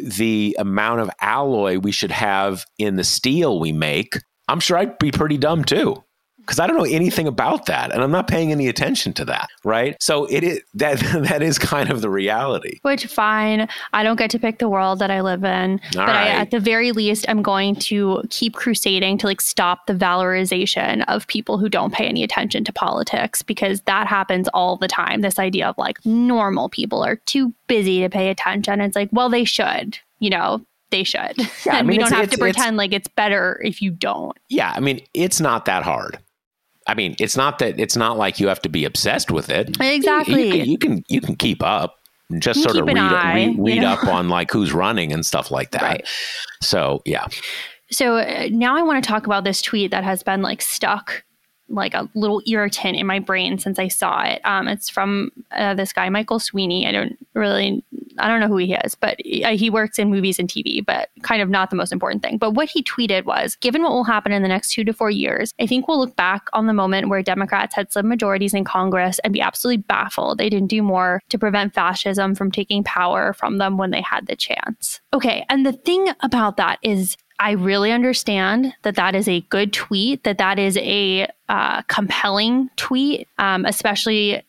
the amount of alloy we should have in the steel we make, I'm sure I'd be pretty dumb too because I don't know anything about that, and I'm not paying any attention to that, right? So it is that that is kind of the reality. Which fine, I don't get to pick the world that I live in, All but right. I, at the very least, I'm going to keep crusading to like stop the valorization of people who don't pay any attention to politics because that happens all the time. This idea of like normal people are too busy to pay attention. It's like, well, they should, you know, they should. Yeah, and I mean, we don't have to pretend like it's better if you don't. Yeah, I mean, it's not that hard. I mean, it's not that it's not like you have to be obsessed with it. Exactly. You, you, can, you can you can keep up just sort of read, eye, read, read up on like who's running and stuff like that. Right. So yeah. So uh, now I want to talk about this tweet that has been like stuck like a little irritant in my brain since I saw it. Um, it's from uh, this guy Michael Sweeney. I don't really, I don't know who he is, but he, uh, he works in movies and TV, but kind of not the most important thing. But what he tweeted was, given what will happen in the next two to four years, I think we'll look back on the moment where Democrats had slim majorities in Congress and be absolutely baffled they didn't do more to prevent fascism from taking power from them when they had the chance. Okay, and the thing about that is I really understand that that is a good tweet, that that is a uh, compelling tweet, um, especially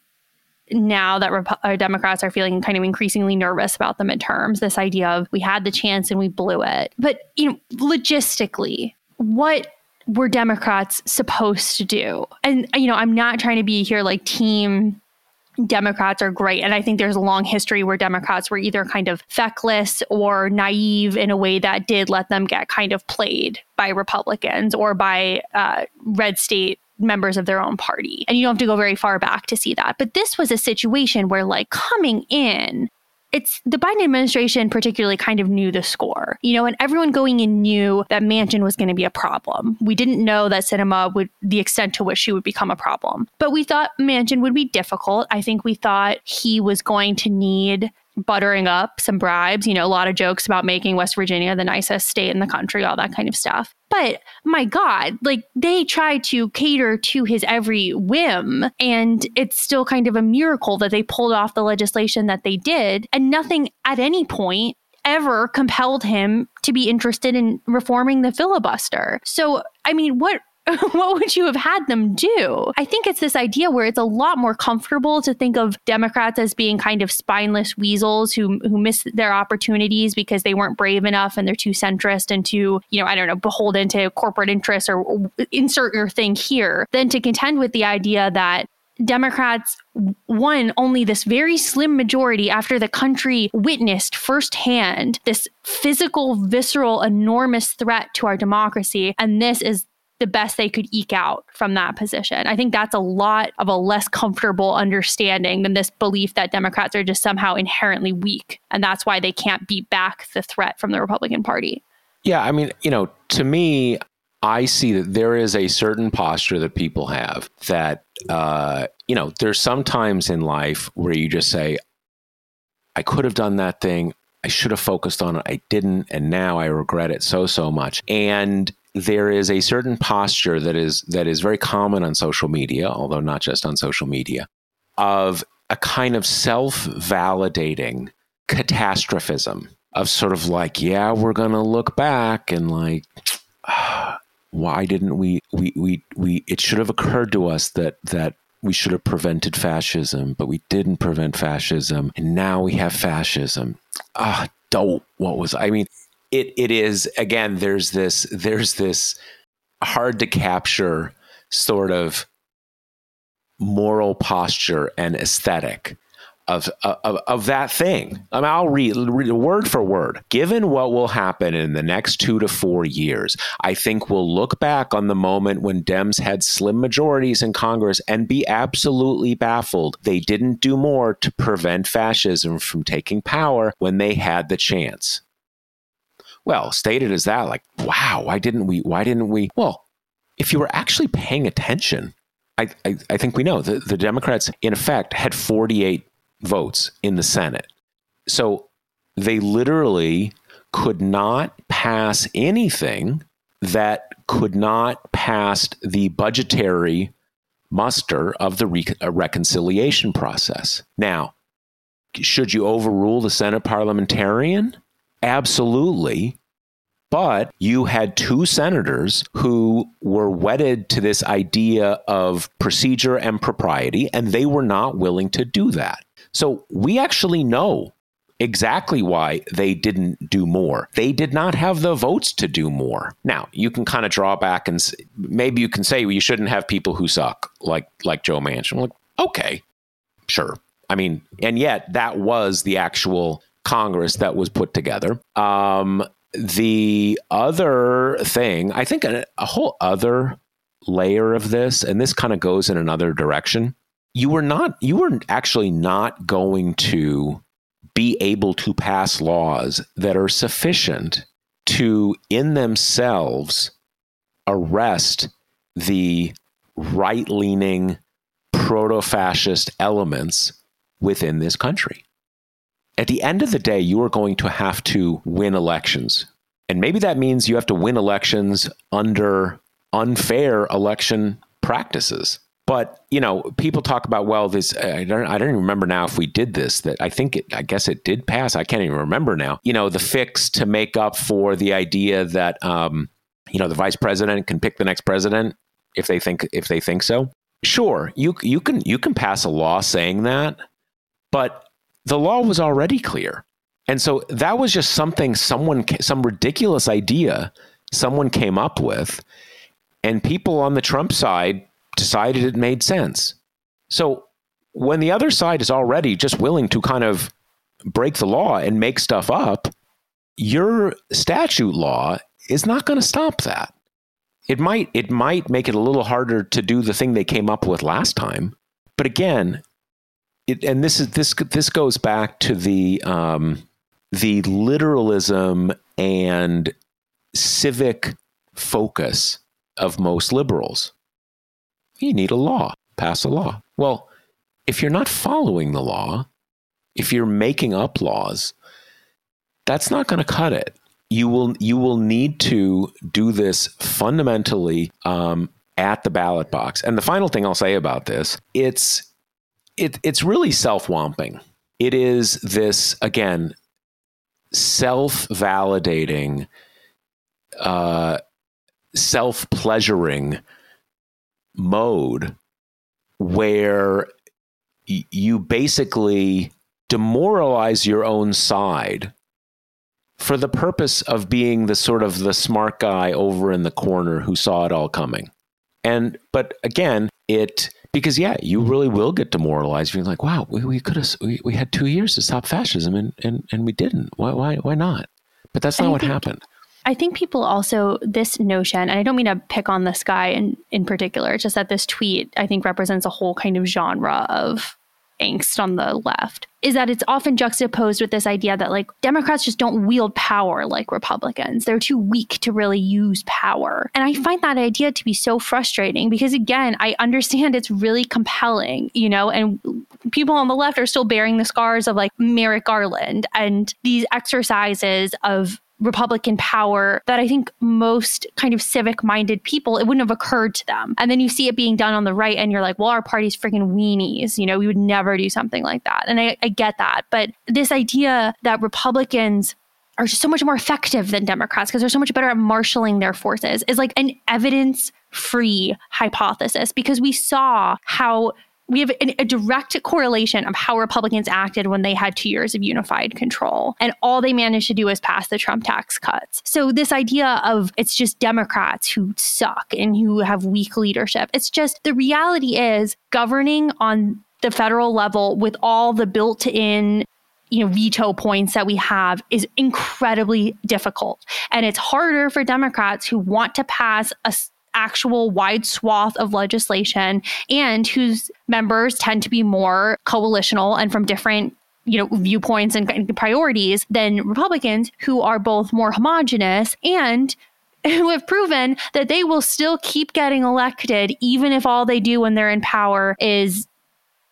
now that Rep- uh, Democrats are feeling kind of increasingly nervous about the midterms. This idea of we had the chance and we blew it. But you know, logistically, what were Democrats supposed to do? And you know, I'm not trying to be here like team Democrats are great. And I think there's a long history where Democrats were either kind of feckless or naive in a way that did let them get kind of played by Republicans or by uh, red state members of their own party. And you don't have to go very far back to see that. But this was a situation where, like, coming in, it's the Biden administration particularly kind of knew the score, you know, and everyone going in knew that Manchin was going to be a problem. We didn't know that Sinema would, the extent to which she would become a problem, but we thought Manchin would be difficult. I think we thought he was going to need buttering up some bribes, you know, a lot of jokes about making West Virginia the nicest state in the country, all that kind of stuff. But my God, like they try to cater to his every whim. And it's still kind of a miracle that they pulled off the legislation that they did. And nothing at any point ever compelled him to be interested in reforming the filibuster. So, I mean, what what would you have had them do? I think it's this idea where it's a lot more comfortable to think of Democrats as being kind of spineless weasels who who miss their opportunities because they weren't brave enough and they're too centrist and too, you know, I don't know, beholden to corporate interests or, or insert your thing here, than to contend with the idea that Democrats won only this very slim majority after the country witnessed firsthand this physical, visceral, enormous threat to our democracy. And this is the best they could eke out from that position. I think that's a lot of a less comfortable understanding than this belief that Democrats are just somehow inherently weak. And that's why they can't beat back the threat from the Republican Party. Yeah. I mean, you know, to me, I see that there is a certain posture that people have that, uh, you know, there's sometimes in life where you just say, I could have done that thing. I should have focused on it. I didn't. And now I regret it so, so much. And there is a certain posture that is that is very common on social media, although not just on social media, of a kind of self-validating catastrophism of sort of like, yeah, we're gonna look back and like why didn't we we we we it should have occurred to us that that we should have prevented fascism, but we didn't prevent fascism, and now we have fascism. Ah, dope. What was I mean? It it is again. There's this there's this hard to capture sort of moral posture and aesthetic of, of, of that thing. I mean, I'll read, read word for word. Given what will happen in the next two to four years, I think we'll look back on the moment when Dems had slim majorities in Congress and be absolutely baffled. They didn't do more to prevent fascism from taking power when they had the chance. Well, stated as that, like, wow, why didn't we? Why didn't we? Well, if you were actually paying attention, I, I, I, think we know the, the Democrats, in effect, had 48 votes in the Senate. So they literally could not pass anything that could not pass the budgetary muster of the re- uh, reconciliation process. Now, should you overrule the Senate parliamentarian? Absolutely. But you had two senators who were wedded to this idea of procedure and propriety, and they were not willing to do that. So we actually know exactly why they didn't do more. They did not have the votes to do more. Now, you can kind of draw back and maybe you can say well, you shouldn't have people who suck like like Joe Manchin. Like, okay, sure. I mean, and yet that was the actual Congress that was put together. Um, the other thing, I think a, a whole other layer of this, and this kind of goes in another direction, you were not you were actually not going to be able to pass laws that are sufficient to in themselves arrest the right-leaning proto-fascist elements within this country. At the end of the day, you are going to have to win elections. And maybe that means you have to win elections under unfair election practices. But you know, people talk about well, this I don't I don't even remember now if we did this. That I think it, I guess it did pass. I can't even remember now. You know, the fix to make up for the idea that um, you know the vice president can pick the next president if they think if they think so. Sure, you you can you can pass a law saying that, but the law was already clear, and so that was just something someone some ridiculous idea someone came up with, and people on the Trump side decided it made sense. So when the other side is already just willing to kind of break the law and make stuff up, your statute law is not going to stop that. It might it might make it a little harder to do the thing they came up with last time, but again, it, and this is this this goes back to the um, the literalism and civic focus of most liberals you need a law, pass a law. Well, if you're not following the law, if you're making up laws, that's not going to cut it. You will you will need to do this fundamentally um, at the ballot box. And the final thing I'll say about this, it's it, it's really self-womping. It is this again self-validating, uh, self-pleasuring mode where y- you basically demoralize your own side for the purpose of being the sort of the smart guy over in the corner who saw it all coming. And but again, it because yeah, you mm. really will get demoralized. You're like, wow, we, we could have we, we had two years to stop fascism and, and, and we didn't. Why why why not? But that's not what think, happened. I think people also this notion, and I don't mean to pick on this guy in in particular. It's just that this tweet I think represents a whole kind of genre of angst on the left is that it's often juxtaposed with this idea that like Democrats just don't wield power like Republicans. They're too weak to really use power. And I find that idea to be so frustrating because again, I understand it's really compelling, you know, and people on the left are still bearing the scars of like Merrick Garland and these exercises of Republican power that I think most kind of civic minded people, it wouldn't have occurred to them. And then you see it being done on the right, and you're like, well, our party's freaking weenies. You know, we would never do something like that. And I, I get that. But this idea that Republicans are just so much more effective than Democrats because they're so much better at marshaling their forces is like an evidence free hypothesis because we saw how we have a direct correlation of how Republicans acted when they had two years of unified control. And all they managed to do was pass the Trump tax cuts. So, this idea of it's just Democrats who suck and who have weak leadership, it's just the reality is governing on the federal level with all the built in you know veto points that we have is incredibly difficult and it's harder for democrats who want to pass a actual wide swath of legislation and whose members tend to be more coalitional and from different you know viewpoints and, priorities than Republicans who are both more homogenous and who have proven that they will still keep getting elected even if all they do when they're in power is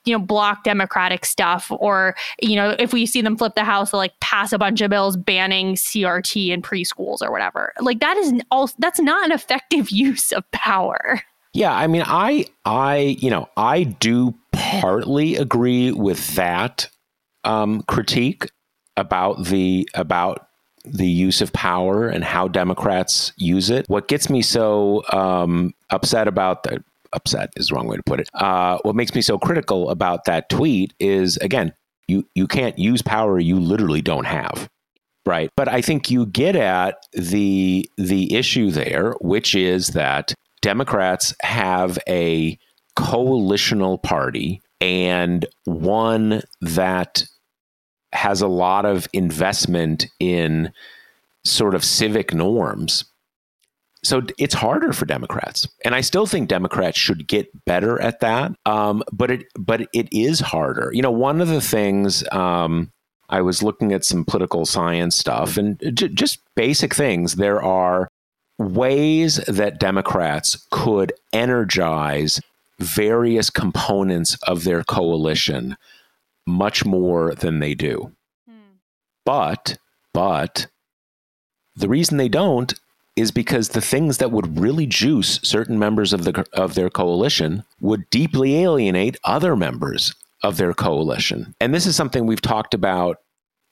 you know, block democratic stuff, or, you know, if we see them flip the House, they'll like pass a bunch of bills banning CRT in preschools or whatever. Like that is all that's not an effective use of power. Yeah, I mean, I, I, you know, I do partly agree with that um, critique about the about the use of power and how Democrats use it. What gets me so um, upset about the upset is the wrong way to put it. Uh, what makes me so critical about that tweet is again, you you can't use power you literally don't have. Right. But I think you get at the the issue there, which is that Democrats have a coalitional party and one that has a lot of investment in sort of civic norms so it's harder for Democrats, and I still think Democrats should get better at that. Um, but it but it is harder. You know, one of the things um, I was looking at some political science stuff and j- just basic things. There are ways that Democrats could energize various components of their coalition much more than they do. Hmm. But but the reason they don't is because the things that would really juice certain members of the of their coalition would deeply alienate other members of their coalition. And this is something we've talked about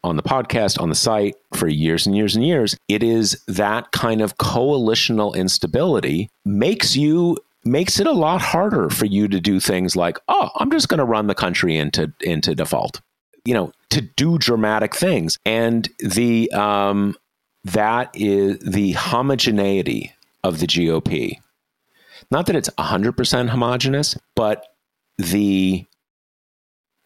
on the podcast, on the site for years and years and years. It is that kind of coalitional instability makes you makes it a lot harder for you to do things like, oh, I'm just going to run the country into into default. You know, to do dramatic things. And the um, that is the homogeneity of the GOP. Not that it's 100% homogenous, but the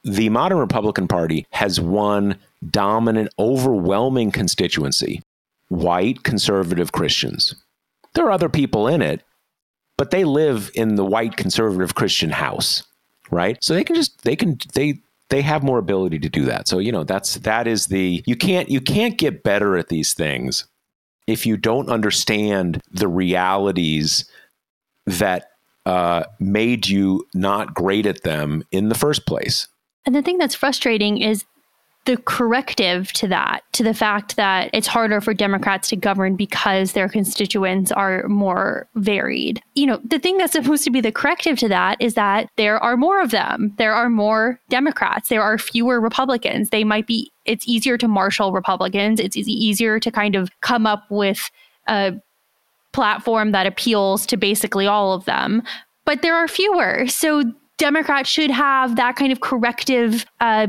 the modern Republican Party has one dominant, overwhelming constituency white conservative Christians. There are other people in it, but they live in the white conservative Christian house, right? So they can just, they can, they, they have more ability to do that. So, you know, that's that is the you can't you can't get better at these things if you don't understand the realities that uh, made you not great at them in the first place. And the thing that's frustrating is the corrective to that, to the fact that it's harder for Democrats to govern because their constituents are more varied. You know, the thing that's supposed to be the corrective to that is that there are more of them. There are more Democrats. There are fewer Republicans. They might be, it's easier to marshal Republicans. It's easier to kind of come up with a platform that appeals to basically all of them. But there are fewer. So Democrats should have that kind of corrective uh,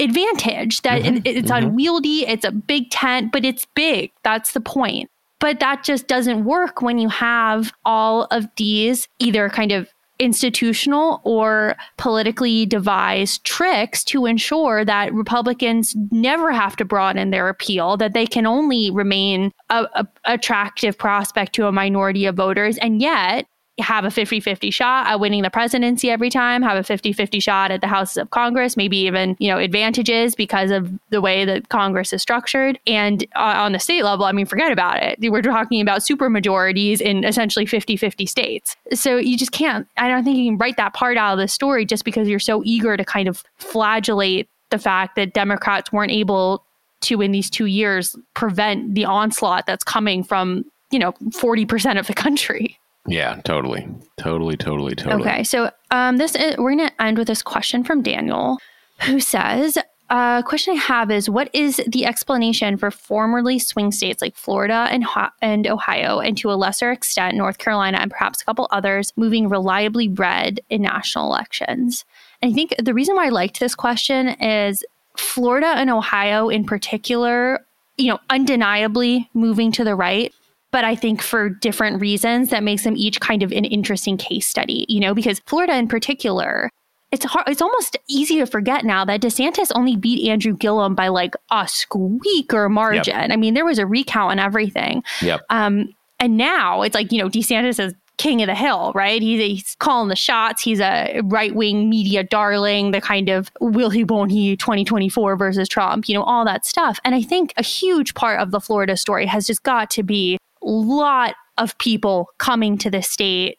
advantage that mm-hmm, it's mm-hmm. unwieldy, it's a big tent, but it's big. That's the point. But that just doesn't work when you have all of these either kind of institutional or politically devised tricks to ensure that Republicans never have to broaden their appeal, that they can only remain a, a attractive prospect to a minority of voters. And yet, have a 50 50 shot at winning the presidency every time, have a 50 50 shot at the houses of Congress, maybe even, you know, advantages because of the way that Congress is structured. And uh, on the state level, I mean, forget about it. We're talking about super majorities in essentially 50 50 states. So you just can't, I don't think you can write that part out of the story just because you're so eager to kind of flagellate the fact that Democrats weren't able to, in these two years, prevent the onslaught that's coming from, you know, 40% of the country. Yeah, totally. Totally, totally, totally. Okay. So um, this is, we're going to end with this question from Daniel, who says, a uh, question I have is what is the explanation for formerly swing states like Florida and, and Ohio, and to a lesser extent, North Carolina and perhaps a couple others, moving reliably red in national elections? And I think the reason why I liked this question is Florida and Ohio in particular, you know, undeniably moving to the right but I think for different reasons that makes them each kind of an interesting case study, you know, because Florida in particular, it's hard, it's almost easy to forget now that DeSantis only beat Andrew Gillum by like a squeaker margin. Yep. I mean, there was a recount and everything. Yep. Um, and now it's like, you know, DeSantis is king of the hill, right? He's, he's calling the shots. He's a right wing media darling, the kind of will he, won't he 2024 versus Trump, you know, all that stuff. And I think a huge part of the Florida story has just got to be lot of people coming to the state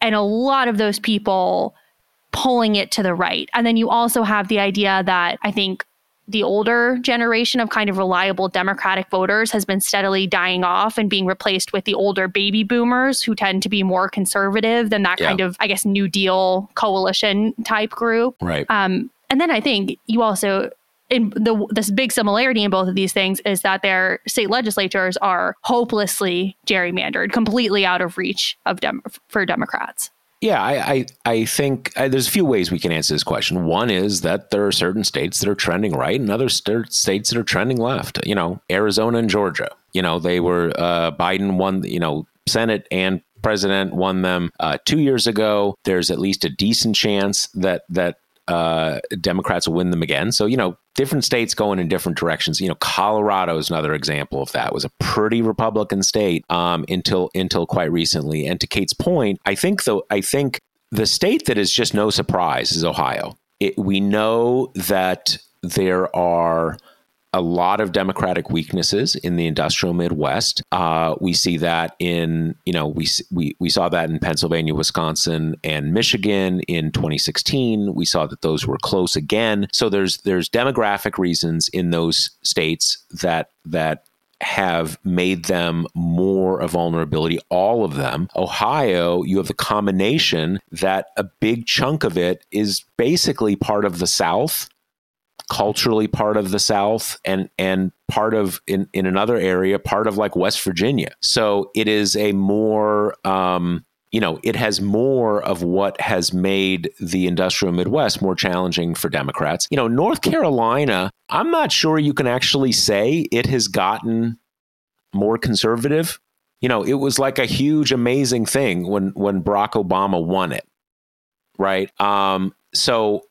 and a lot of those people pulling it to the right. And then you also have the idea that I think the older generation of kind of reliable Democratic voters has been steadily dying off and being replaced with the older baby boomers who tend to be more conservative than that yeah. kind of, I guess, New Deal coalition type group. Right. Um, and then I think you also in the this big similarity in both of these things is that their state legislatures are hopelessly gerrymandered, completely out of reach of dem- for Democrats. Yeah, I I, I think uh, there's a few ways we can answer this question. One is that there are certain states that are trending right, and other st- states that are trending left. You know, Arizona and Georgia. You know, they were uh, Biden won. You know, Senate and president won them uh, two years ago. There's at least a decent chance that that uh, Democrats will win them again. So, you know, different states going in different directions. You know, Colorado is another example of that. It was a pretty Republican state um, until until quite recently. And to Kate's point, I think though I think the state that is just no surprise is Ohio. It, we know that there are a lot of democratic weaknesses in the industrial Midwest. Uh, we see that in, you know, we, we, we saw that in Pennsylvania, Wisconsin, and Michigan in 2016. We saw that those were close again. So there's there's demographic reasons in those states that that have made them more a vulnerability, all of them. Ohio, you have the combination that a big chunk of it is basically part of the South culturally part of the South and and part of in in another area part of like West Virginia. So it is a more um, you know, it has more of what has made the industrial Midwest more challenging for Democrats. You know, North Carolina, I'm not sure you can actually say it has gotten more conservative. You know, it was like a huge, amazing thing when when Barack Obama won it, right? Um, so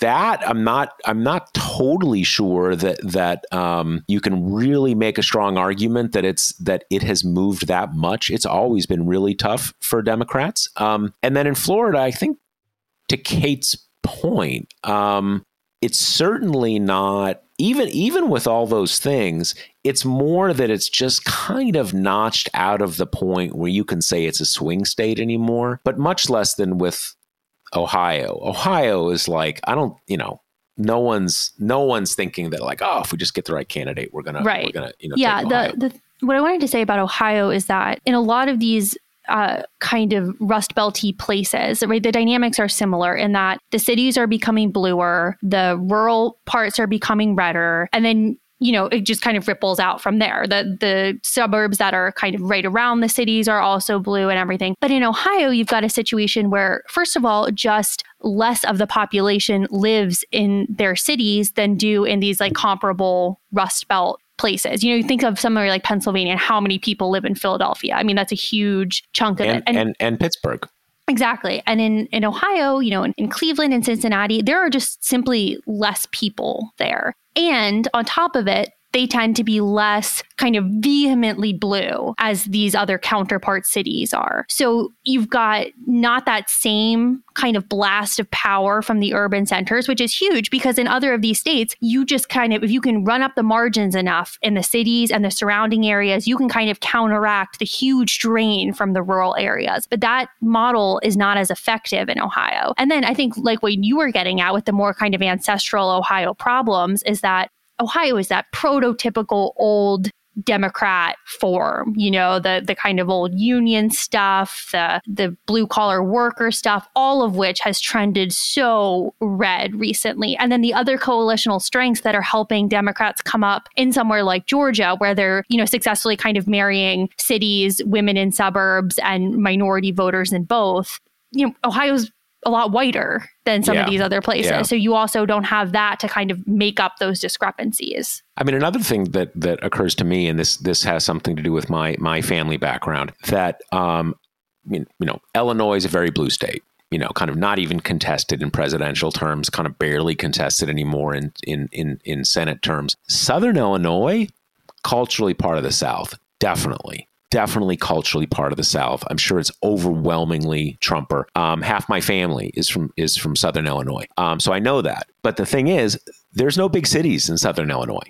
that I'm not I'm not totally sure that that um, you can really make a strong argument that it's that it has moved that much. It's always been really tough for Democrats. Um, and then in Florida, I think to Kate's point, um, it's certainly not even even with all those things. It's more that it's just kind of notched out of the point where you can say it's a swing state anymore, but much less than with Ohio. Ohio is like I don't, you know, no one's no one's thinking that like oh if we just get the right candidate we're gonna right we're gonna you know yeah the, the what I wanted to say about Ohio is that in a lot of these uh, kind of rust belty places, right? The dynamics are similar in that the cities are becoming bluer, the rural parts are becoming redder, and then you know, it just kind of ripples out from there. The the suburbs that are kind of right around the cities are also blue and everything. But in Ohio, you've got a situation where, first of all, just less of the population lives in their cities than do in these like comparable Rust Belt places. You know, you think of somewhere like Pennsylvania and how many people live in Philadelphia. I mean, that's a huge chunk of and, it. And, and, and Pittsburgh. Exactly. And in, in Ohio, you know, in, in Cleveland and Cincinnati, there are just simply less people there. And on top of it, they tend to be less kind of vehemently blue as these other counterpart cities are. So you've got not that same kind of blast of power from the urban centers, which is huge because in other of these states, you just kind of, if you can run up the margins enough in the cities and the surrounding areas, you can kind of counteract the huge drain from the rural areas. But that model is not as effective in Ohio. And then I think, like what you were getting at with the more kind of ancestral Ohio problems, is that Ohio is that prototypical old Democrat form, you know, the the kind of old union stuff, the the blue collar worker stuff, all of which has trended so red recently. And then the other coalitional strengths that are helping Democrats come up in somewhere like Georgia, where they're, you know, successfully kind of marrying cities, women in suburbs, and minority voters in both. You know, Ohio's a lot whiter than some yeah. of these other places. Yeah. So you also don't have that to kind of make up those discrepancies. I mean, another thing that that occurs to me, and this this has something to do with my my family background, that um, you know, Illinois is a very blue state. You know, kind of not even contested in presidential terms, kind of barely contested anymore in in in, in Senate terms. Southern Illinois, culturally part of the South, definitely definitely culturally part of the South. I'm sure it's overwhelmingly Trumper. Um, half my family is from is from Southern Illinois, um, so I know that. But the thing is, there's no big cities in Southern Illinois.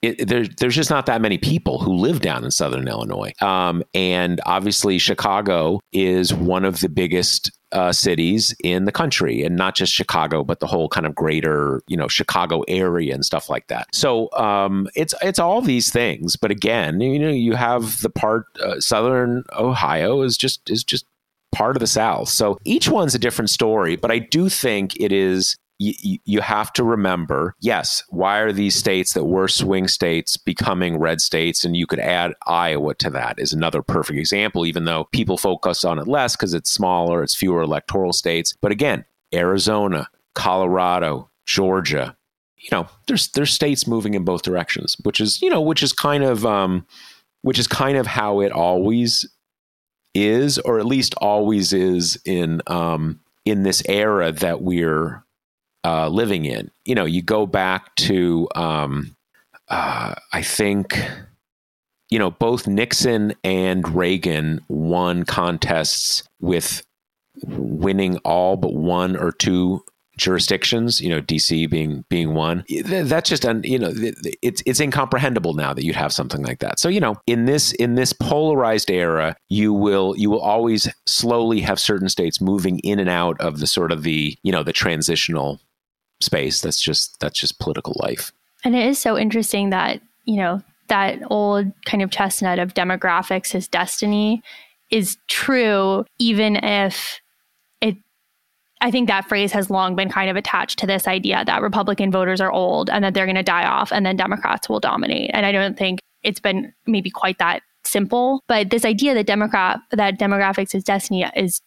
It, there, there's just not that many people who live down in Southern Illinois. Um, and obviously, Chicago is one of the biggest uh, cities in the country, and not just Chicago, but the whole kind of greater, you know, Chicago area and stuff like that. So um, it's it's all these things. But again, you know, you have the part uh, Southern Ohio is just is just part of the South. So each one's a different story. But I do think it is you, you have to remember yes, why are these states that were swing states becoming red states? And you could add Iowa to that is another perfect example, even though people focus on it less because it's smaller, it's fewer electoral states. But again, Arizona, Colorado, Georgia, you know, there's there's states moving in both directions, which is, you know, which is kind of um, which is kind of how it always is, or at least always is in um, in this era that we're uh, living in. You know, you go back to, um, uh, I think, you know, both Nixon and Reagan won contests with winning all but one or two jurisdictions, you know, DC being being one. That's just un, you know, it's it's incomprehensible now that you'd have something like that. So, you know, in this in this polarized era, you will you will always slowly have certain states moving in and out of the sort of the, you know, the transitional space. That's just that's just political life. And it is so interesting that, you know, that old kind of chestnut of demographics is destiny is true even if it I think that phrase has long been kind of attached to this idea that Republican voters are old and that they're going to die off and then Democrats will dominate. And I don't think it's been maybe quite that simple, but this idea that Democrat that demographics is destiny is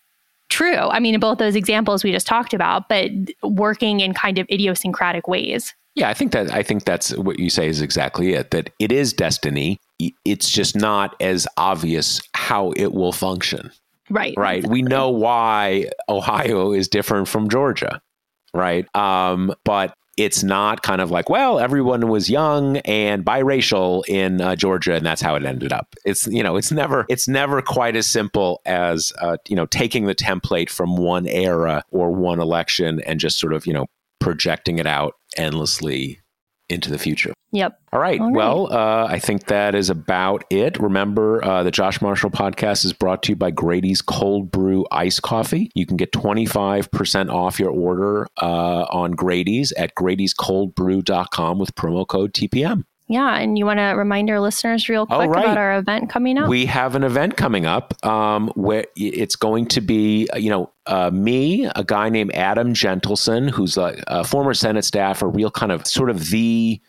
true. I mean, in both those examples we just talked about, but working in kind of idiosyncratic ways. Yeah, I think that I think that's what you say is exactly it. That it is destiny. It's just not as obvious how it will function. Right. Right. Exactly. We know why Ohio is different from Georgia. Right. Um, but it's not kind of like, well, everyone was young and biracial in uh, Georgia, and that's how it ended up. It's you know, it's never it's never quite as simple as uh, you know taking the template from one era or one election and just sort of you know projecting it out endlessly into the future. Yep. All right. All right. Well, uh, I think that is about it. Remember, uh, the Josh Marshall podcast is brought to you by Grady's Cold Brew Ice Coffee. You can get 25% off your order uh, on Grady's at Grady'sColdBrew.com with promo code TPM. Yeah, and you want to remind our listeners real quick right. about our event coming up? We have an event coming up um, where it's going to be, you know, uh, me, a guy named Adam Jentleson, who's a, a former Senate staff, a real kind of sort of the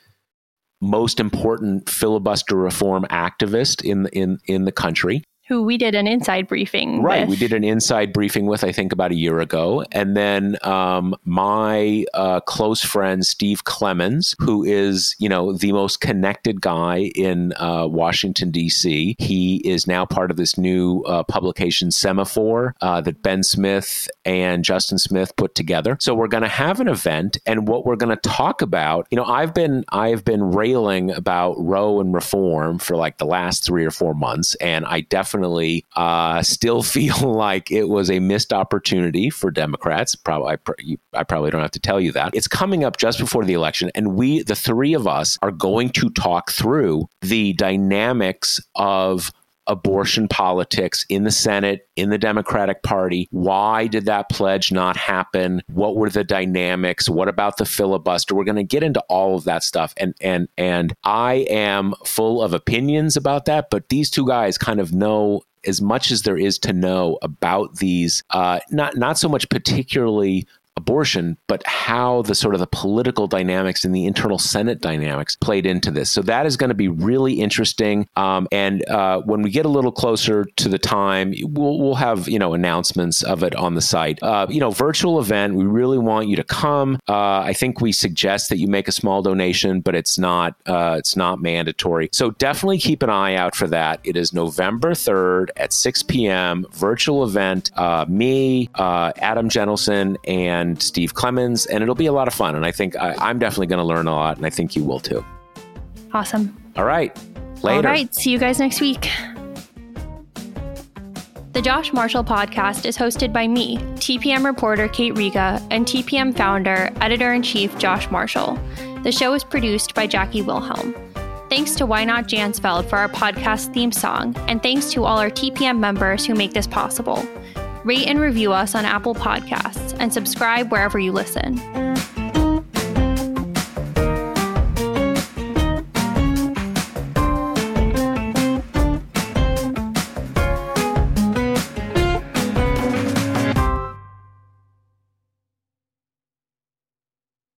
most important filibuster reform activist in in in the country who we did an inside briefing right with. we did an inside briefing with i think about a year ago. And then um, my uh, close friend steve clemons who is you know the most connected guy in uh, washington d.c he is now part of this new uh, publication Semafor uh, that ben smith and justin smith put together. So we're going to have an event and what we're going to talk about you know i've been i've been railing about roe and reform for like the last three or four months and i definitely uh, still feel like it was a missed opportunity for Democrats. Probably, I, I probably don't have to tell you that. It's coming up just before the election, and we, the three of us, are going to talk through the dynamics of abortion politics in the Senate, in the Democratic Party. Why did that pledge not happen? What were the dynamics? What about the filibuster? We're going to get into all of that stuff and and and I am full of opinions about that, but these two guys kind of know as much as there is to know about these, uh, not not so much particularly abortion, but how the sort of the political dynamics and the internal Senate dynamics played into this. So that is going to be really interesting. Um, and uh, when we get a little closer to the time, we'll, we'll have you know announcements of it on the site. Uh, you know, virtual event. We really want you to come. Uh, I think we suggest that you make a small donation, but it's not uh, it's not mandatory. So definitely keep an eye out for that. It is November third at 6 p.m. Virtual event. Uh, me, uh, Adam Jentleson, and and Steve Clemons, and it'll be a lot of fun. And I think I, I'm definitely going to learn a lot, and I think you will too. Awesome. All right. Later. All right. See you guys next week. The Josh Marshall podcast is hosted by me, TPM reporter Kate Riga, and TPM founder, editor in chief Josh Marshall. The show is produced by Jackie Wilhelm. Thanks to Why Not Jansfeld for our podcast theme song, and thanks to all our TPM members who make this possible. Rate and review us on Apple Podcasts and subscribe wherever you listen.